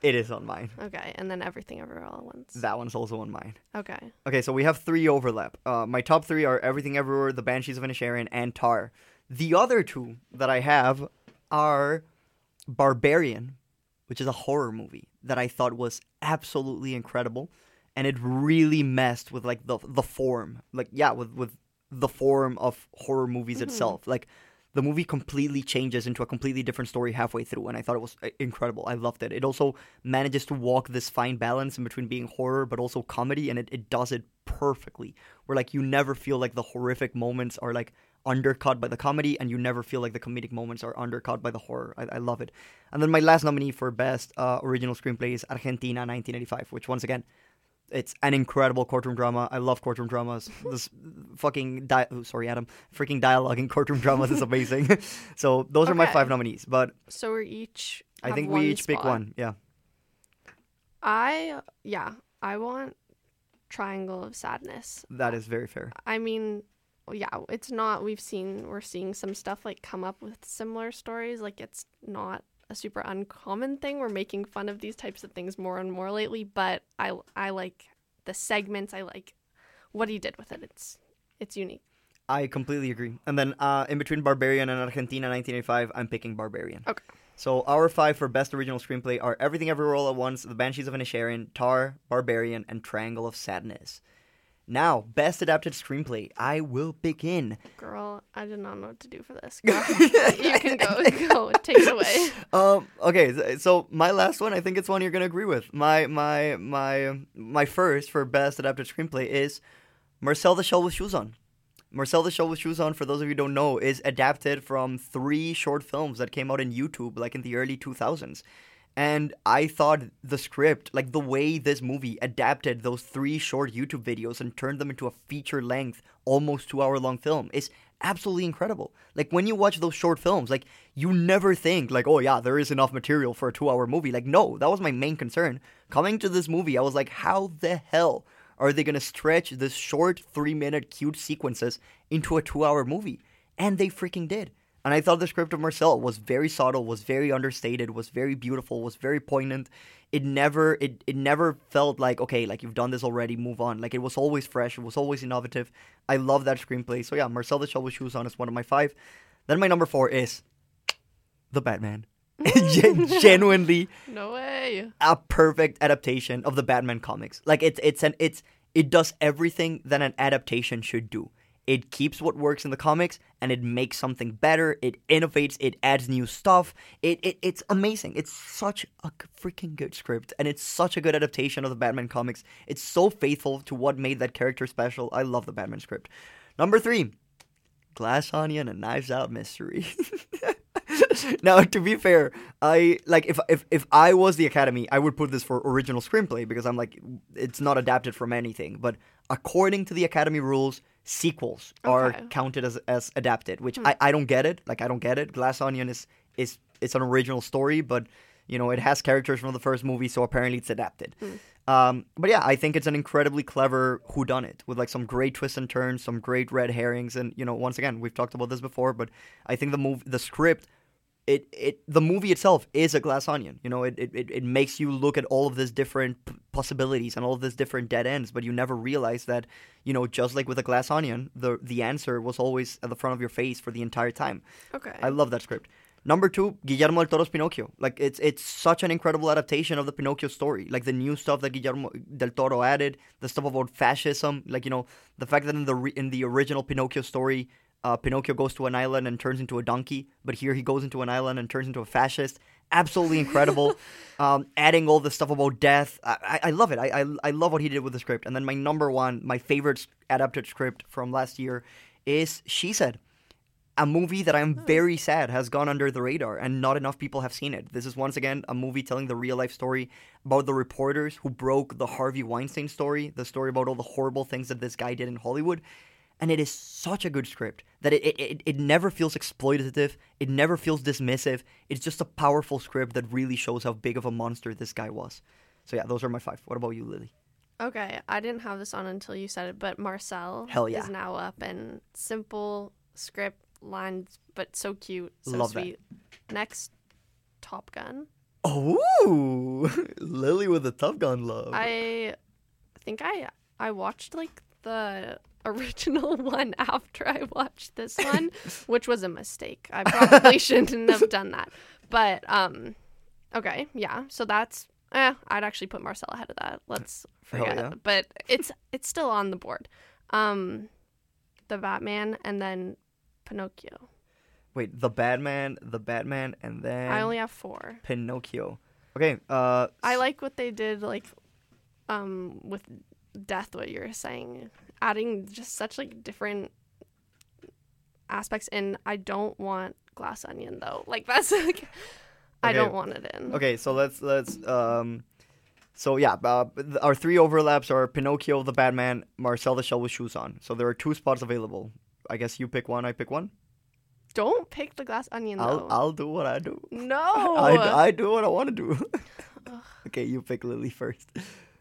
it is on mine. Okay, and then Everything Everywhere All at Once. That one's also on mine. Okay. Okay, so we have three overlap. Uh, my top three are Everything Everywhere, The Banshees of Inisherin, and Tar. The other two that I have are Barbarian, which is a horror movie that I thought was absolutely incredible, and it really messed with like the the form, like yeah, with with the form of horror movies itself. Like the movie completely changes into a completely different story halfway through, and I thought it was uh, incredible. I loved it. It also manages to walk this fine balance in between being horror but also comedy, and it, it does it perfectly. Where like you never feel like the horrific moments are like undercut by the comedy, and you never feel like the comedic moments are undercut by the horror. I, I love it. And then my last nominee for best uh, original screenplay is Argentina 1985, which once again it's an incredible courtroom drama. I love courtroom dramas. This fucking di- oh, sorry, Adam. Freaking dialogue in courtroom dramas is amazing. *laughs* so those are my five nominees. But So we're each. I think we each pick one. Yeah. I yeah, I want Triangle of Sadness. That is very fair. I mean, yeah, it's not. We've seen we're seeing some stuff like come up with similar stories. Like it's not a super uncommon thing. We're making fun of these types of things more and more lately. But I I like the segments. I like what he did with it. It's it's unique. I completely agree. And then uh, in between Barbarian and Argentina 1985, I'm picking Barbarian. Okay. So our five for best original screenplay are Everything Everywhere All at Once, The Banshees of Inisherin, Tar, Barbarian, and Triangle of Sadness. Now, best adapted screenplay. I will begin. Girl, I did not know what to do for this. Go. *laughs* you can go. Go. Take it away. *laughs* Um. Okay. So my last one, I think it's one you're gonna agree with. My my my my first for best adapted screenplay is Marcel the Shell with Shoes On. Marcel the Shell with Shoes On, for those of you who don't know, is adapted from three short films that came out in YouTube like in the early 2000s. And I thought the script, like the way this movie adapted those three short YouTube videos and turned them into a feature length, almost two hour long film, is absolutely incredible. Like when you watch those short films, like you never think, like, oh yeah, there is enough material for a two hour movie. Like, no, that was my main concern. Coming to this movie, I was like, how the hell are they gonna stretch this short three minute cute sequences into a two hour movie? And they freaking did. And I thought the script of Marcel was very subtle, was very understated, was very beautiful, was very poignant. It never it, it never felt like, okay, like you've done this already, move on. Like it was always fresh, it was always innovative. I love that screenplay. So yeah, Marcel the Shell with Shoes On is one of my five. Then my number four is The Batman. *laughs* Gen- *laughs* genuinely No way. a perfect adaptation of the Batman comics. Like it's it's an it's it does everything that an adaptation should do. It keeps what works in the comics and it makes something better. It innovates. It adds new stuff. It, it it's amazing. It's such a freaking good script and it's such a good adaptation of the Batman comics. It's so faithful to what made that character special. I love the Batman script. Number three, Glass Onion and Knives Out Mystery. *laughs* now, to be fair, I like if if if I was the Academy, I would put this for original screenplay because I'm like it's not adapted from anything. But according to the Academy rules, sequels are Okay. counted as as adapted, which I, I don't get it. Like I don't get it. Glass Onion is is it's an original story, but you know it has characters from the first movie, so apparently it's adapted. Um, but yeah, I think it's an incredibly clever whodunit with like some great twists and turns, some great red herrings, and you know, once again, we've talked about this before, but I think the move, the script, it, it, the movie itself is a glass onion. You know, it, it, it makes you look at all of these different p- possibilities and all of these different dead ends, but you never realize that, you know, just like with a glass onion, the the answer was always at the front of your face for the entire time. Okay. I love that script. Number two, Guillermo del Toro's Pinocchio. Like it's it's such an incredible adaptation of the Pinocchio story. Like the new stuff that Guillermo del Toro added, the stuff about fascism. Like you know the fact that in the re- in the original Pinocchio story, uh, Pinocchio goes to an island and turns into a donkey, but here he goes into an island and turns into a fascist. Absolutely incredible. *laughs* um, adding all the stuff about death, I, I, I love it. I, I I love what he did with the script. And then my number one, my favorite adapted script from last year, is She Said a movie that I'm very sad has gone under the radar and not enough people have seen it. This is once again a movie telling the real life story about the reporters who broke the Harvey Weinstein story, the story about all the horrible things that this guy did in Hollywood. And it is such a good script that it, it, it, never feels exploitative, it never feels dismissive. It's just a powerful script that really shows how big of a monster this guy was. So yeah, those are my five. What about you, Lily? Okay, I didn't have this on until you said it, but Marcel Hell yeah. is now up and simple script lines, but so cute, so Love that. sweet. Next, Top Gun. Oh, *laughs* Lily with the Top Gun love. I think I I watched like the original *laughs* one after I watched this *laughs* one, which was a mistake. I probably *laughs* shouldn't have done that. But um okay, yeah. So that's eh, I'd actually put Marcel ahead of that. Let's forget. yeah. But it's it's still on the board. Um the Batman and then Pinocchio. Wait, the Batman, the Batman, and then I only have 4. Pinocchio. Okay, uh, I like what they did like um with death what you're saying adding just such like different aspects in I don't want glass onion though like that's *laughs* like I don't want it in Okay, so let's let's um, so yeah, uh, our three overlaps are Pinocchio, the Batman, Marcel the Shell with shoes on. So there are two spots available. I guess you pick one, I pick one. don't pick the glass onion I'll though I'll do what I do. no *laughs* I, I do what I want to do. *laughs* okay, you pick Lily first.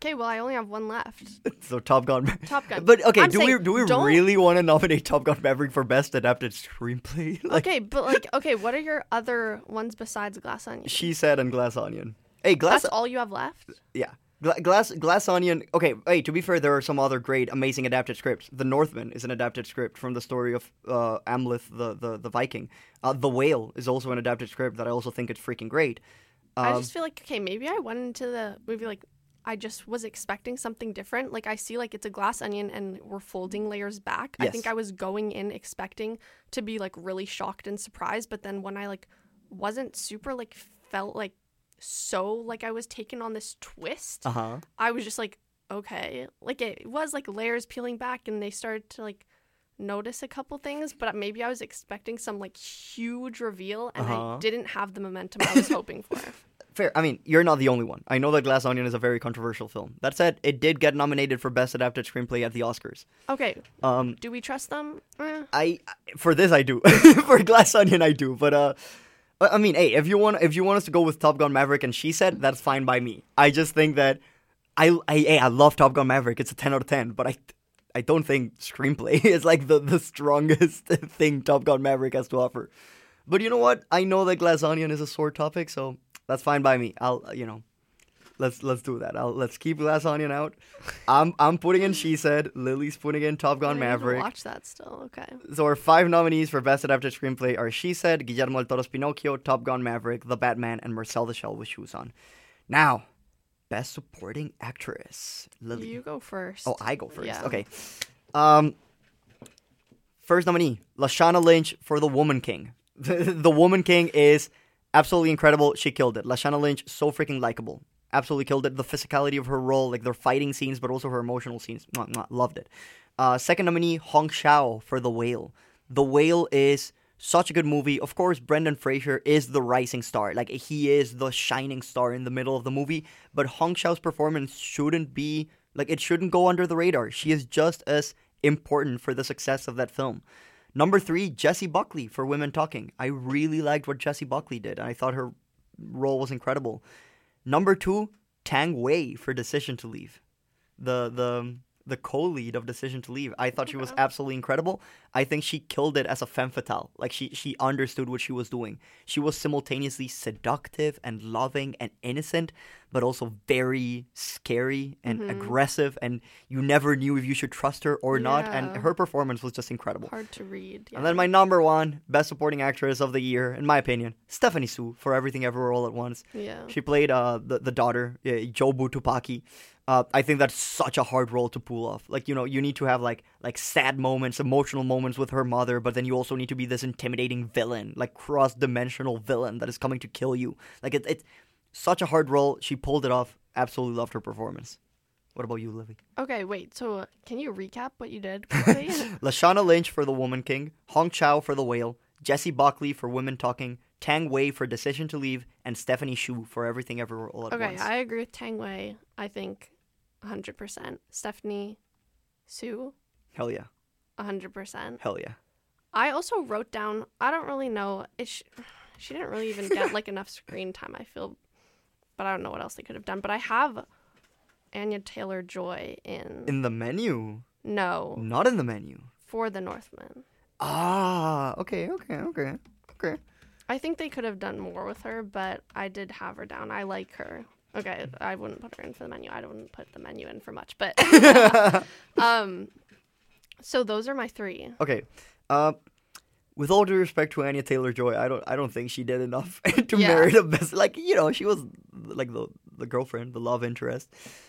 Okay well I only have one left *laughs* So Top Gun. Top Gun. But okay, I'm do we saying do we don't- really want to nominate Top Gun Maverick for best adapted screenplay? *laughs* like okay but like okay what are your other ones besides glass onion she said and Glass Onion. Hey, Glass. that's all you have left Yeah. Gla- Glass Glass Onion. Okay, hey. To be fair, there are some other great, amazing adapted scripts. The Northman is an adapted script from the story of uh, Amleth, the the the Viking. Uh, the Whale is also an adapted script that I also think is freaking great. I Um, just feel like okay, maybe I went into the movie like I just was expecting something different. Like I see like it's a glass onion and we're folding layers back. I think I was going in expecting to be like really shocked and surprised, but then when I like wasn't super like felt like so like I was taken on this twist. uh huh. I was just like, okay. Like it was like layers peeling back and they started to like notice a couple things, but maybe I was expecting some like huge reveal and Uh-huh. I didn't have the momentum I was hoping for. *laughs* Fair. I mean, you're not the only one. I know that Glass Onion is a very controversial film. That said, it did get nominated for Best Adapted Screenplay at the Oscars. Okay, Um, do we trust them? Eh. I for this I do. *laughs* for Glass Onion I do. But uh I mean, hey, if you want if you want us to go with Top Gun Maverick and she said that's fine by me. I just think that I I hey, I love Top Gun Maverick. It's a 10 out of 10, but I I don't think screenplay *laughs* is like the the strongest *laughs* thing Top Gun Maverick has to offer. But you know what? I know that Glass Onion is a sore topic, so that's fine by me. I'll you know, let's let's do that. I'll let's keep Glass Onion out. I'm I'm putting in She Said. Lily's putting in Top Gun I Maverick. Watch that still. Okay. So our five nominees for Best Adapted Screenplay are She Said, Guillermo del Toro's Pinocchio, Top Gun Maverick, The Batman, and Marcel the Shell with Shoes On. Now, Best Supporting Actress. Lily. You go first. Oh, I go first. Yeah. Okay. Um, first nominee, Lashana Lynch for The Woman King. *laughs* the Woman King is absolutely incredible. She killed it. Lashana Lynch, so freaking likable. Absolutely killed it. The physicality of her role, like their fighting scenes, but also her emotional scenes. Mwah, mwah, loved it. Uh, second nominee, Hong Chau for The Whale. The Whale is such a good movie. Of course, Brendan Fraser is the rising star. Like he is the shining star in the middle of the movie. But Hong Chau's performance shouldn't be like it shouldn't go under the radar. She is just as important for the success of that film. Number three, Jessie Buckley for Women Talking. I really liked what Jessie Buckley did, and I thought her role was incredible. Number two, Tang Wei for Decision to Leave. The the the co-lead of Decision to Leave. I thought she was absolutely incredible. I think she killed it as a femme fatale. Like she she understood what she was doing. She was simultaneously seductive and loving and innocent, but also very scary and Mhm. aggressive and you never knew if you should trust her or not and her performance was just incredible. Hard to read. Yeah. And then my number one best supporting actress of the year, in my opinion, Stephanie Hsu for Everything Everywhere All at Once. Yeah. She played uh, the the daughter, uh, Jobu Tupaki. Uh, I think that's such a hard role to pull off. Like you know, you need to have like like sad moments, emotional moments with her mother, but then you also need to be this intimidating villain, like cross dimensional villain that is coming to kill you. Like it, it's such a hard role. She pulled it off. Absolutely loved her performance. What about you, Lily? Okay, wait. So uh, can you recap what you did? *laughs* *laughs* Lashana Lynch for The Woman King, Hong Chau for The Whale, Jessie Buckley for Women Talking, Tang Wei for Decision to Leave, and Stephanie Hsu for Everything Everywhere All at okay, Once. I agree with Tang Wei. I think 100%. Stephanie Hsu, Hell yeah. 100%. Hell yeah. I also wrote down, I don't really know. It sh- she didn't really even get like enough screen time, I feel. But I don't know what else they could have done. But I have Anya Taylor Joy in. In the menu. no, Not in the menu. for the Northman. Ah, okay, okay, okay, okay. I think they could have done more with her, but I did have her down. I like her. Okay, I wouldn't put her in for the menu. I wouldn't put the menu in for much, but *laughs* um, so those are my three. Okay. Uh, with all due respect to Anya Taylor Joy, I don't I don't think she did enough *laughs* to Yeah. merit the best. Like you know, she was like the the girlfriend, the love interest.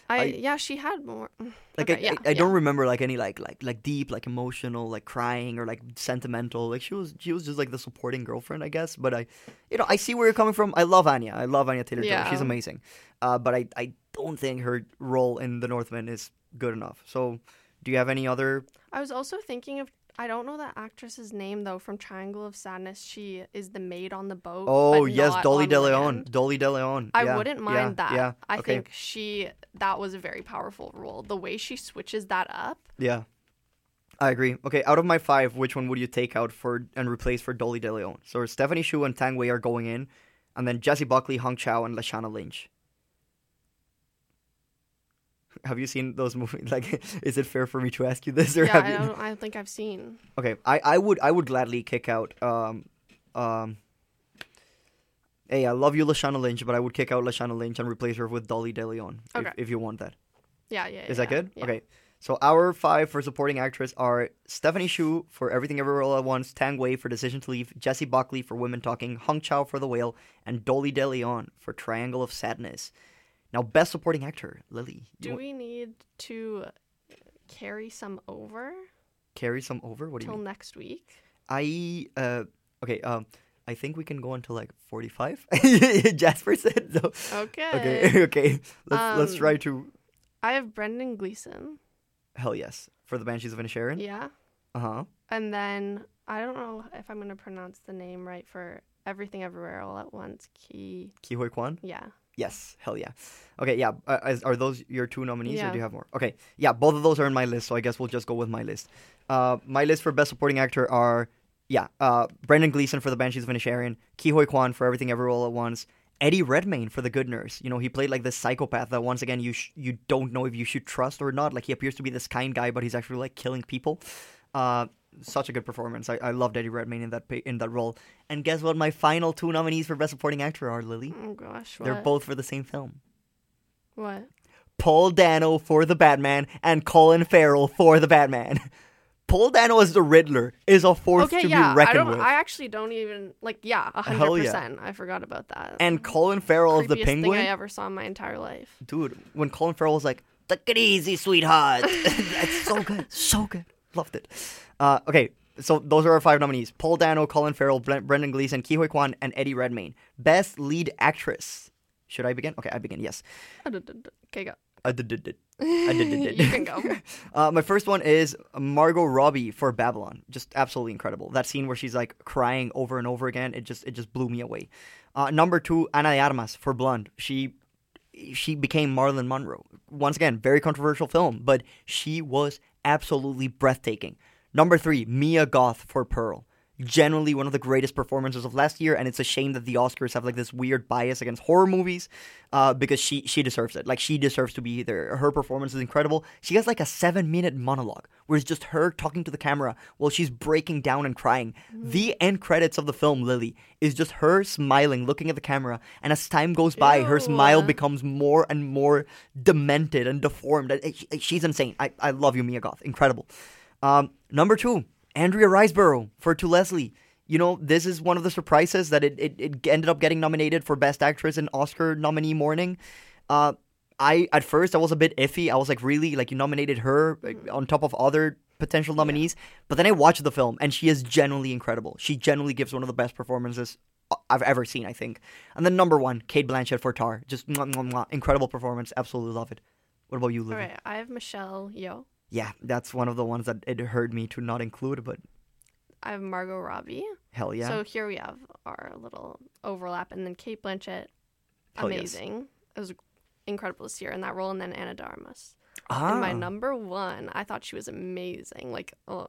I, I- yeah, she had more. Like Okay, I, yeah, I, I yeah. don't remember like any like like like deep like emotional like crying or like sentimental. Like she was she was just like the supporting girlfriend, I guess. But I, you know, I see where you're coming from. I love Anya. I love Anya Taylor Joy. She's amazing. Uh, but I I don't think her role in The Northman is good enough. So, do you have any other? I was also thinking of. I don't know that actress's name though. From Triangle of Sadness, she is the maid on the boat. Oh yes, Dolly De Leon. Dolly De Leon. I Yeah, wouldn't yeah, mind that. Yeah. I okay. think she that was a very powerful role. The way she switches that up. Yeah. I agree. Okay, out of my five, which one would you take out for and replace for Dolly De Leon? So Stephanie Hsu and Tang Wei are going in, and then Jessie Buckley, Hong Chau, and Lashana Lynch. Have you seen those movies? *laughs* Like, is it fair for me to ask you this, or yeah, have I you? don't. I don't think I've seen. Okay, I, I would I would gladly kick out um um Hey, I love you, Lashana Lynch, but I would kick out Lashana Lynch and replace her with Dolly De Leon if, Okay. if you want that. Yeah, yeah. Is that yeah, good? yeah. Okay. So our five for supporting actress are Stephanie Hsu for Everything Everywhere All at Once, Tang Wei for Decision to Leave, Jessie Buckley for Women Talking, Hong Chau for The Whale, and Dolly De Leon for Triangle of Sadness. Now, best supporting actor, Lily. Do we need to carry some over carry some over? What do you till mean? next week? I uh okay um I think we can go until like forty five. *laughs* Jasper said so. Okay. Okay. *laughs* Okay. Let's let's Um, try to I have Brendan Gleeson. hell yes for the Banshees of Inisherin. Yeah. Uh huh. And then I don't know if I'm gonna pronounce the name right for Everything Everywhere All at Once. Ki. Ke Huy Quan. Yeah. Yes, hell yeah. Okay, yeah. Uh, are those your two nominees, or do you have more? Okay, yeah. Both of those are in my list, so I guess we'll just go with my list. Uh, my list for best supporting actor are yeah, uh, Brendan Gleeson for The Banshees of Inisherin, Ke Huy Quan for Everything Everywhere All at Once, Eddie Redmayne for The Good Nurse. You know, he played like this psychopath that once again you sh- you don't know if you should trust or not. Like he appears to be this kind guy, but he's actually like killing people. Uh, such a good performance. I, I loved Eddie Redmayne in that pa- in that role. And guess what? My final two nominees for best supporting actor are Lily. Oh gosh. what? They're both for the same film. What? Paul Dano for the Batman and Colin Farrell for the Batman. *laughs* Paul Dano as the Riddler is a force okay, to yeah. be reckoned I don't. with. I actually don't even like. Yeah, hundred yeah. percent. I forgot about that. and Colin Farrell as the Penguin. thing I ever saw in my entire life. Dude, when Colin Farrell was like, "Take it easy, sweetheart," *laughs* that's so good, so good, loved it. Uh, okay, so those are our five nominees: Paul Dano, Colin Farrell, Bre- Brendan Gleeson, Ke Huy Quan, and Eddie Redmayne. Best lead actress. Should I begin? Okay, I begin. Yes. Okay, go. I did did. I did did. You can go. *laughs* Uh, my first one is Margot Robbie for Babylon. Just absolutely incredible. That scene where she's like crying over and over again. It just it just blew me away. Uh, number two, Ana de Armas for Blonde. She she became Marilyn Monroe. Once again, very controversial film, but she was absolutely breathtaking. Number three, Mia Goth for Pearl. Generally one of the greatest performances of last year, and it's a shame that the Oscars have like this weird bias against horror movies, uh, because she she deserves it. Like she deserves to be there. Her performance is incredible. She has like a seven minute monologue where it's just her talking to the camera while she's breaking down and crying. The end credits of the film, Lily, is just her smiling, looking at the camera, and as time goes by, her smile becomes more and more demented and deformed. She's insane. I, I love you, Mia Goth. Incredible. Um, number two, Andrea Riseborough for To Leslie. You know, this is one of the surprises that it, it, it ended up getting nominated for Best Actress in Oscar nominee morning. Uh, I at first I was a bit iffy. I was like, really, like you nominated her on top of other potential nominees. But then I watched the film, and she is genuinely incredible. She genuinely gives one of the best performances I've ever seen. I think. And then number one, Cate Blanchett for Tar. Just mwah, mwah, mwah. incredible performance. Absolutely love it. What about you, All Lily? right, I have Michelle Yeoh. Yeah, that's one of the ones that it hurt me to not include, but I have Margot Robbie. hell yeah. So here we have our little overlap, and then Cate Blanchett, Hell yes. amazing. It was incredible this year in that role, and then Ana de Armas. ah, And my number one, I thought she was amazing. Like, oh,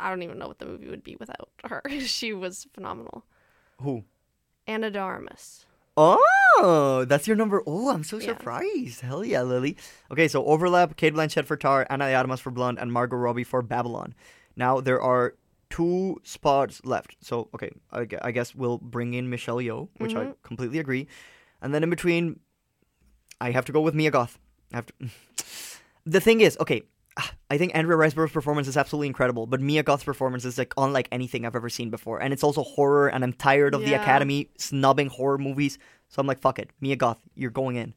I don't even know what the movie would be without her. *laughs* she was phenomenal. who? Ana de Armas. Oh, that's your number. Oh, I'm so Yeah. surprised. Hell yeah, Lily. Okay, so overlap: Cate Blanchett for Tar, Ana de Armas for Blonde, and Margot Robbie for Babylon. Now there are two spots left. So okay, I, I guess we'll bring in Michelle Yeoh, which I Mhm. completely agree, and then in between, I have to go with Mia Goth. I have to. *laughs* the thing is, okay, *sighs* I think Andrea Riseborough's performance is absolutely incredible, but Mia Goth's performance is like unlike anything I've ever seen before, and it's also horror, and I'm tired of the Academy snubbing horror movies, so I'm like, fuck it, Mia Goth, you're going in.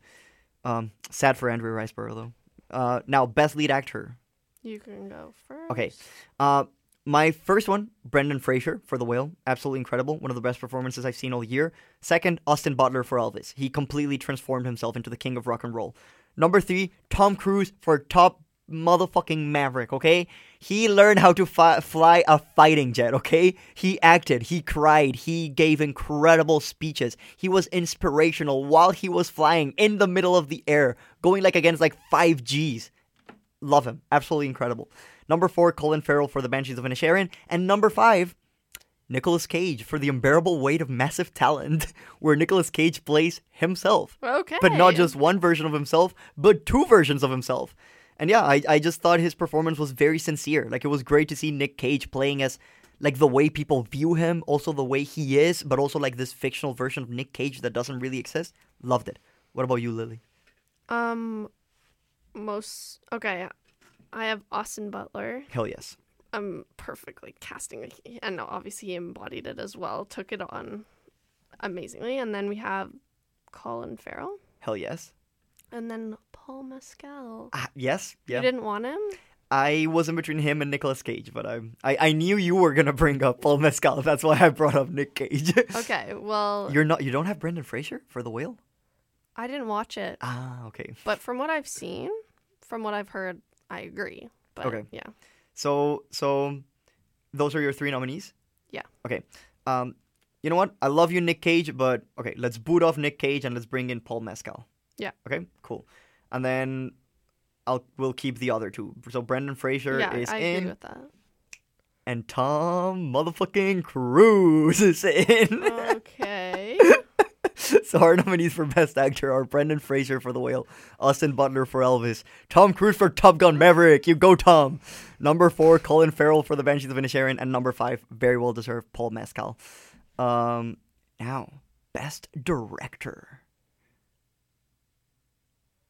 Um, sad for Andrea Riseborough though. Uh, now best lead actor. You can go first. Okay, uh, my first one, Brendan Fraser for The Whale, absolutely incredible, one of the best performances I've seen all year. Second, Austin Butler for Elvis, he completely transformed himself into the king of rock and roll. Number three, Tom Cruise for Top Motherfucking Maverick. Okay, he learned how to fi- fly a fighting jet. Okay, he acted, he cried, he gave incredible speeches. He was inspirational while he was flying in the middle of the air, going like against like five Gs. Love him. Absolutely incredible. Number four, Colin Farrell for The Banshees of Inisherin. And number five, Nicolas Cage for The Unbearable Weight of Massive Talent, *laughs* where Nicolas Cage plays himself. Okay. But not just one version of himself, but two versions of himself. And yeah, I, I just thought his performance was very sincere. Like, it was great to see Nick Cage playing as like the way people view him, also the way he is, but also like this fictional version of Nick Cage that doesn't really exist. Loved it. What about you, Lily? Um, most okay. I have Austin Butler. Hell yes. um perfectly casting and obviously he embodied it as well took it on amazingly and then we have colin farrell Hell yes. And then paul mescal Ah, yes. Yeah. you didn't want him I was in between him and Nicolas Cage, but I, I I knew you were gonna bring up Paul Mescal. *laughs* That's why I brought up Nick Cage. *laughs* okay well You're not. You don't have Brendan Fraser for The Whale. i didn't watch it Ah, okay. but from what i've seen from what i've heard i agree but Okay. yeah So so, those are your three nominees. Yeah. Okay. Um, you know what? I love you, Nick Cage, but okay, let's boot off Nick Cage and let's bring in Paul Mescal. Yeah. Okay. Cool. And then I'll we'll keep the other two. So Brendan Fraser yeah is i in, agree with that and Tom motherfucking Cruise is in. okay *laughs* so our nominees for Best Actor are Brendan Fraser for The Whale, Austin Butler for Elvis, Tom Cruise for Top Gun Maverick. You go, Tom. Number four, Colin Farrell for The Banshees of Inisherin, and number five, very well deserved, Paul Mescal. Um, now, Best Director.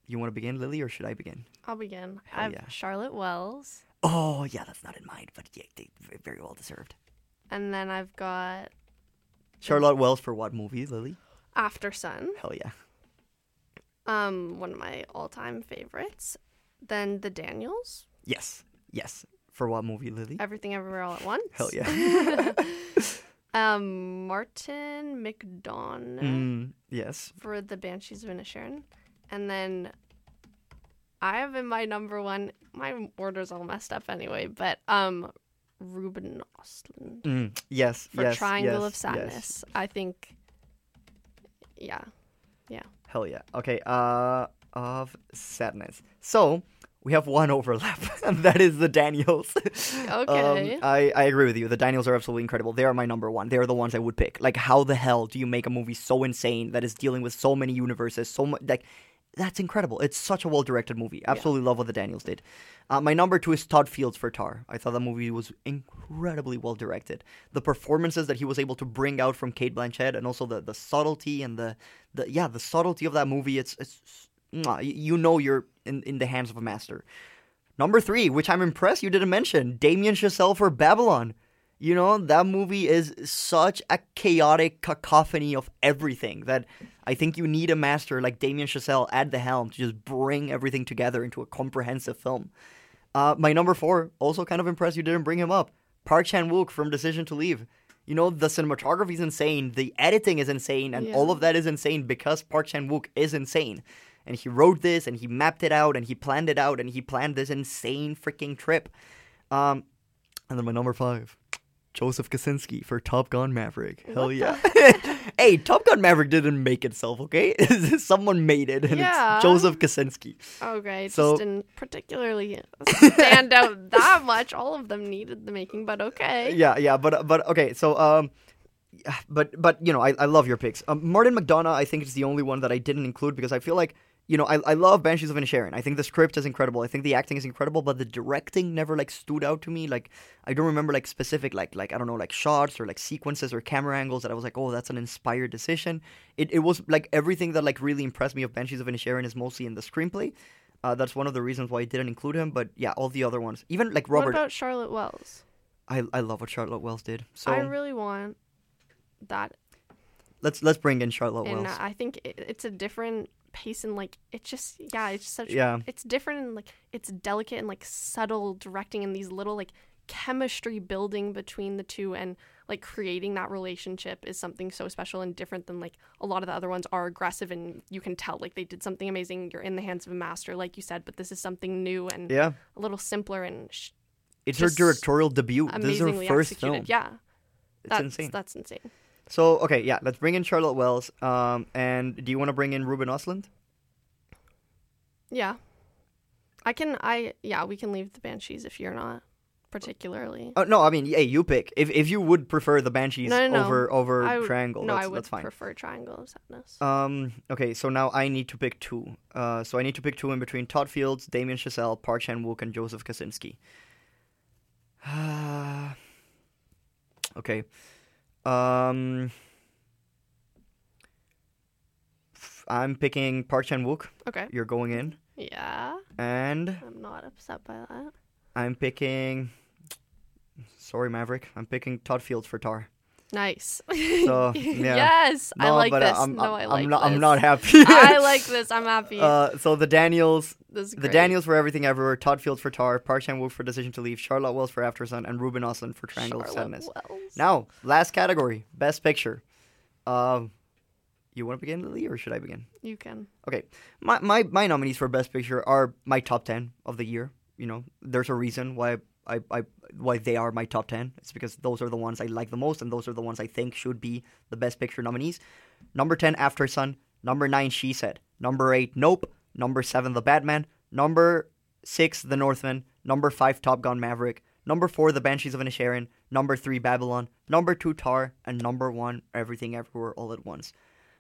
You want to begin, Lily, or should I begin? i'll begin Hell i have yeah. charlotte wells Oh yeah, that's not in mind, but yeah, they, very well deserved. and then i've got Charlotte Wells for what movie, Lily? after sun Hell yeah. um one of my all-time favorites then the daniels Yes, yes. For what movie, Lily? everything everywhere all at once Hell yeah. *laughs* um martin mcdonagh mm, yes. for the banshees of inisherin and then i have in my number one my order's all messed up anyway but um ruben ostlund Mm, yes. for yes, triangle yes, of sadness Yes. i think yeah yeah Hell yeah. Okay. Uh, of sadness. So we have one *laughs* overlap, and that is the Daniels. *laughs* Okay. Um, I I agree with you. The Daniels are absolutely incredible. They are my number one. They are the ones I would pick. Like, how the hell do you make a movie so insane that is dealing with so many universes? So much like. That's incredible. It's such a well directed movie. Absolutely love what the Daniels did. Uh, my number two is Todd Fields for Tar. I thought that movie was incredibly well directed. The performances that he was able to bring out from Cate Blanchett, and also the, the subtlety and the, the yeah the subtlety of that movie. It's it's you know you're in, in the hands of a master. Number three, which I'm impressed you didn't mention, Damien Chazelle for Babylon. You know, that movie is such a chaotic cacophony of everything that I think you need a master like Damien Chazelle at the helm to just bring everything together into a comprehensive film. Uh, my number four, also kind of impressed you didn't bring him up. Park Chan Wook from Decision to Leave. You know, the cinematography is insane, the editing is insane, and all of that is insane because Park Chan Wook is insane. And he wrote this, and he mapped it out, and he planned it out, and he planned this insane freaking trip. Um, and then my number five, Joseph Kosinski for Top Gun Maverick. Hell What yeah. *laughs* *laughs* hey, Top Gun Maverick didn't make itself, okay? *laughs* Someone made it, and Yeah. it's Joseph Kosinski. Okay, it So- just didn't particularly stand out that much. All of them needed the making, but okay. Yeah, yeah, but but okay, so um, but but you know, I, I love your picks. Um, Martin McDonagh, I think is the only one that I didn't include because I feel like you know I, I love Banshees of Inisherin. I think the script is incredible. I think the acting is incredible, but the directing never like stood out to me. Like I don't remember like specific like like I don't know like shots or like sequences or camera angles that I was like, oh, that's an inspired decision. It it was like everything that like really impressed me of Banshees of Inisherin is mostly in the screenplay. Uh, that's one of the reasons why I didn't include him. But yeah, all the other ones, even like Robert, What about Charlotte Wells? I I love what Charlotte Wells did. So I really want that, let's let's bring in Charlotte and Wells. I think it, it's a different pace and like it just yeah, it's such Yeah. it's different and like it's delicate and like subtle directing and these little like chemistry building between the two and like creating that relationship is something so special and different than like a lot of the other ones are aggressive and you can tell like they did something amazing you're in the hands of a master like you said but this is something new and Yeah. a little simpler and sh- It's her directorial debut. This is her first executed film. yeah It's that's insane. that's insane So okay, yeah, let's bring in Charlotte Wells. Um, and do you want to bring in Ruben Ostlund? yeah I can I yeah we can leave the banshees if you're not particularly Oh no, I mean, hey, you pick. If if you would prefer the Banshees no, no, no. over over I Triangle, no that's, I would that's fine. prefer Triangle of Sadness Um. Okay. So now I need to pick two. Uh. So I need to pick two in between Todd Fields, Damien Chazelle, Park Chan Wook, and Joseph Kosinski. *sighs* Okay. Um. I'm picking Park Chan Wook. Okay. You're going in, Yeah. and I'm not upset by that. I'm picking. Sorry, Maverick. I'm picking Todd Fields for Tar. Nice. So, *laughs* yeah. yes, I like but, uh, this. I'm- no, I like I'm not- this. I'm not happy. *laughs* I like this. I'm happy. Uh, so the Daniels, the. Daniels for Everything Everywhere, Todd Fields for Tar, Park Chan Wook for Decision to Leave, Charlotte Wells for After Sun, and Ruben Ostlund for Triangle of Sadness. Wells. Now, last category, Best Picture. Um, you want to begin, Lily, or should I begin? You can. Okay, my, my my nominees for Best Picture are my top ten of the year. You know, there's a reason why I, I why they are my top ten. It's because those are the ones I like the most, and those are the ones I think should be the Best Picture nominees. Number ten, After Sun. Number nine, She Said. Number eight, Nope. Number seven, The Batman. Number six, The Northman. Number five, Top Gun Maverick. Number four, The Banshees of Inisherin. Number three, Babylon. Number two, Tar. And number one, Everything Everywhere All at Once.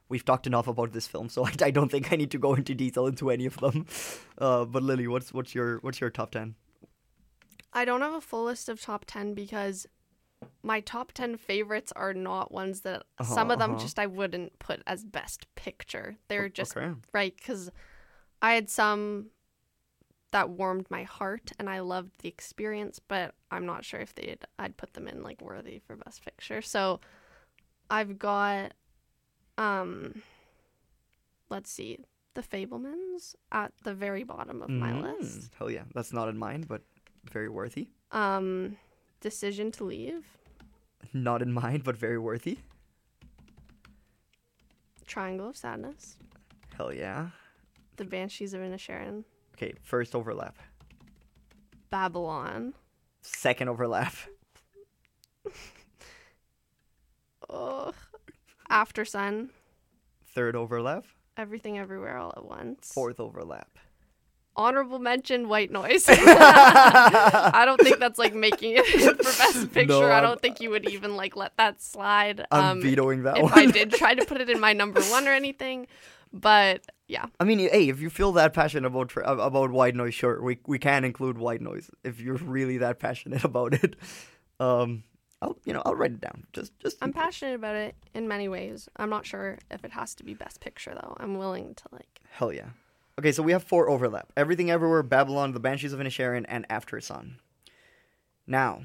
We've talked enough about this film, so *laughs* I, I don't think I need to go into detail into any of them. *laughs* Uh, but Lily, what's what's your what's your top ten? I don't have a full list of top 10 because my top 10 favorites are not ones that some of them Uh-huh, just I wouldn't put as best picture. They're just okay. right cuz I had some that warmed my heart and I loved the experience, but I'm not sure if they'd I'd put them in like worthy for best picture. So I've got um let's see, The Fabelmans at the very bottom of my Mm, list. Hell yeah, that's not in mine, but very worthy. Um Decision to Leave. Not in mine, but very worthy. Triangle of Sadness, Hell yeah. The Banshees of Inisherin, Okay, first overlap. Babylon, Second overlap. *laughs* Ugh. After Sun, Third overlap. Everything Everywhere All at Once. Fourth overlap. Honorable mention, White Noise. *laughs* I don't think that's like making it *laughs* for Best Picture. No, I don't think you would even like let that slide. I'm um, vetoing that if one. I *laughs* did try to put it in my number one or anything, but yeah, I mean, hey, if you feel that passionate about tra- about white noise, sure, we we can include white noise if you're really that passionate about it. Um, I'll you know I'll write it down. Just just I'm passionate about it in many ways. I'm not sure if it has to be Best Picture though. I'm willing to like. hell yeah. Okay, so we have four overlap: Everything Everywhere, Babylon, The Banshees of Inisherin, and After Sun. Now,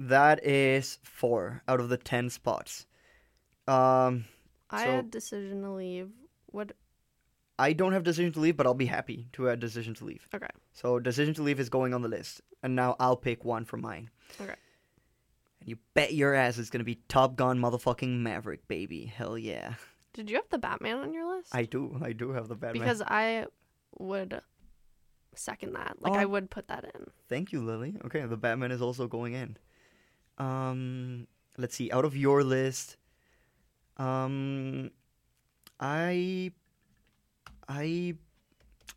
that is four out of the ten spots. Um, I So- had Decision to Leave. What? I don't have decision to leave, but I'll be happy to add decision to leave. Okay. So decision to leave is going on the list, and now I'll pick one from mine. Okay. And you bet your ass it's gonna be Top Gun motherfucking Maverick, baby. Hell yeah. Did you have the Batman on your list? I do. I do have the Batman. because I would second that. Like I Oh. would put that in. Thank you, Lily. Okay, the Batman is also going in. Um, let's see. Out of your list, um, I, I,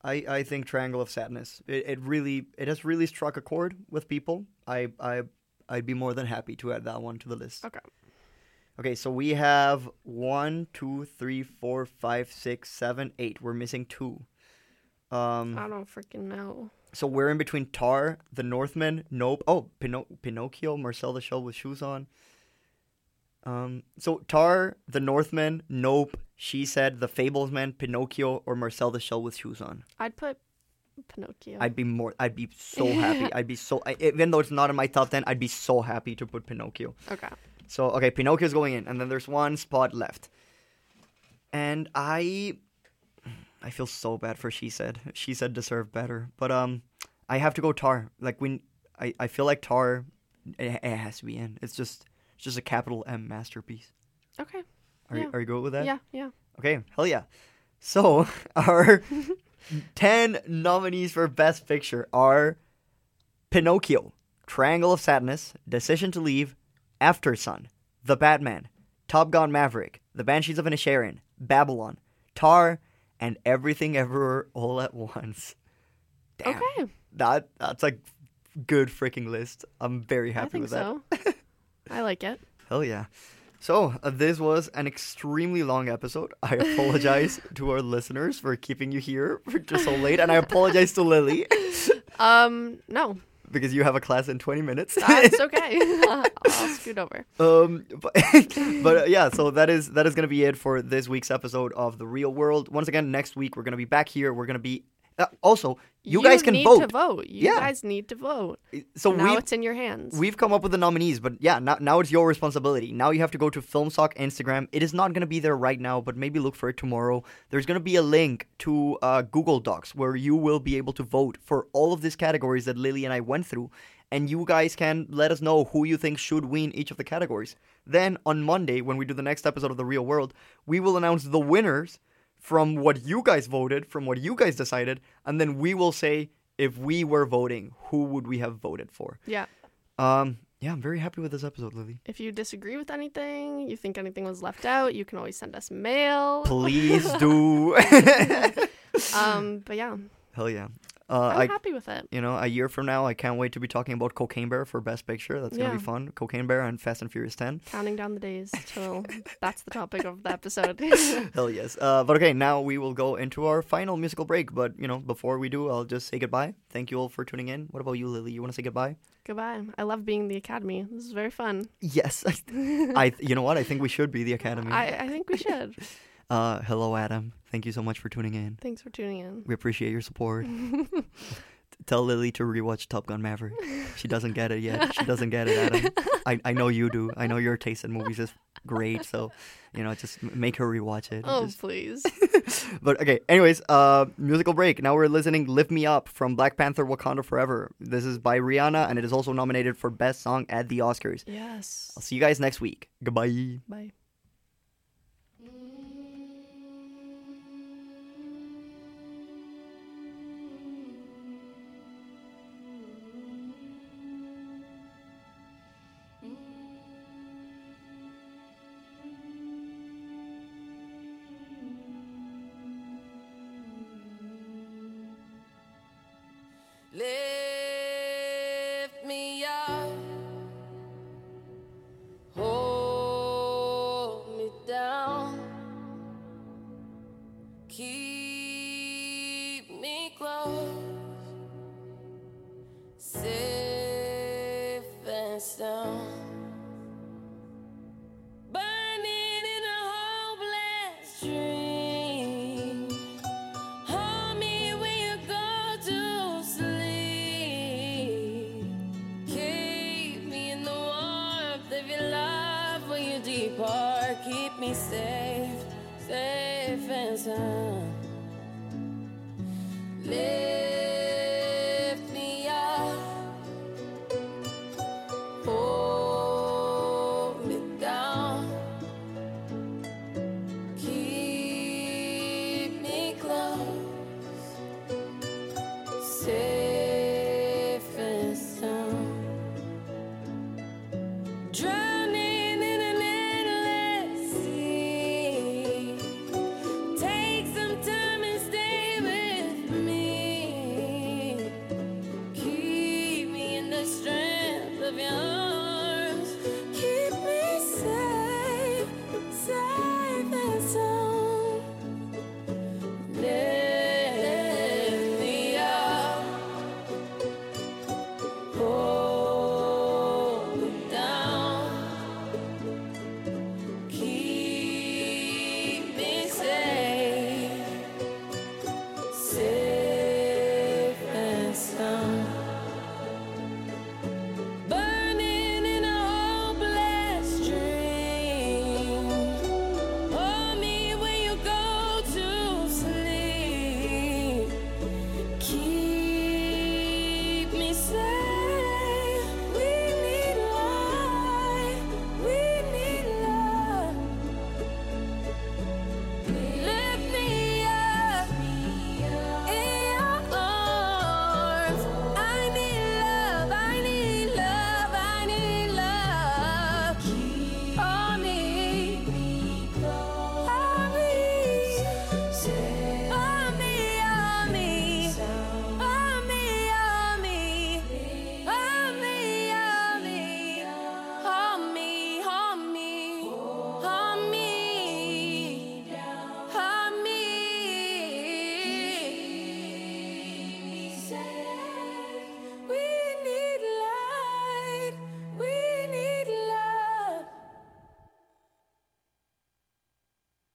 I, I think Triangle of Sadness. It, it really, it has really struck a chord with people. I, I, I'd be more than happy to add that one to the list. Okay. Okay, so we have one, two, three, four, five, six, seven, eight. We're missing two. Um, I don't freaking know. so we're in between Tar, The Northman, Nope. Oh, Pino- Pinocchio, Marcel the Shell with shoes on. Um, so Tar, The Northman, Nope, She Said, The Fablesman, Pinocchio, or Marcel the Shell with shoes on. I'd put Pinocchio. I'd be more. I'd be so *laughs* happy. I'd be so. I, even though it's not in my top ten, I'd be so happy to put Pinocchio. Okay. So okay, Pinocchio's going in, and then there's one spot left. And I, I feel so bad for she said. She said deserved better, but um, I have to go Tar. Like when I, I feel like Tar, it, it has to be in. It's just it's just a capital M masterpiece. Okay. Are yeah. you are you good with that? Yeah. Yeah. Okay, hell yeah. So *laughs* our ten nominees for Best Picture are Pinocchio, Triangle of Sadness, Decision to Leave, After Sun, The Batman, Top Gun Maverick, The Banshees of Inisherin, Babylon, Tar, and Everything Everywhere All at Once. Damn. Okay. That that's a good freaking list. I'm very happy I think with that. so. *laughs* I like it. Hell yeah. So, uh, this was an extremely long episode. I *laughs* apologize to our listeners for keeping you here for just so late, and I apologize to Lily. *laughs* Um. No. Because you have a class in 20 minutes. *laughs* That's okay. *laughs* I'll scoot over. Um, *laughs* but, but uh, yeah, so that is that is gonna be it for this week's episode of the Reel Whirled. Once again, next week we're gonna be back here. We're gonna be uh, also you, guys can need vote. to vote. You Yeah. guys need to vote. So now it's in your hands. We've come up with the nominees, but yeah, now, now it's your responsibility. Now you have to go to Film Soc Instagram. It is not going to be there right now, but maybe look for it tomorrow. There's going to be a link to uh, Google Docs where you will be able to vote for all of these categories that Lily and I went through. And you guys can let us know who you think should win each of the categories. Then on Monday, when we do the next episode of The Reel Whirled, we will announce the winners from what you guys voted, from what you guys decided, and then we will say if we were voting, who would we have voted for? yeah. Um, yeah, I'm very happy with this episode, Lily. If you disagree with anything, you think anything was left out, you can always send us mail. Please *laughs* do. Um, but yeah, Hell yeah. Uh, I'm I, happy with it. you know, a year from now, I can't wait to be talking about Cocaine Bear for Best Picture. That's gonna be fun. Cocaine Bear and Fast and Furious 10. Counting down the days till *laughs* that's the topic of the episode. *laughs* Hell yes. Uh, but okay, now we will go into our final musical break. But you know, before we do, I'll just say goodbye. Thank you all for tuning in. What about you, Lily? You want to say goodbye? Goodbye. I love being in the academy. This is very fun. Yes. *laughs* I. You know what? I think we should be the Academy. I, I think we should. Uh, hello, Adam. Thank you so much for tuning in. Thanks for tuning in. We appreciate your support. *laughs* Tell Lily to rewatch Top Gun Maverick. She doesn't get it yet. She doesn't get it, Adam. *laughs* I, I know you do. I know your taste in movies is great. So, you know, just make her rewatch it. Oh, Just- please. *laughs* but okay, anyways, uh, musical break. Now we're listening "Lift Me Up" from Black Panther: Wakanda Forever. This is by Rihanna, and it is also nominated for Best Song at the Oscars. Yes. I'll see you guys next week. Goodbye. Bye.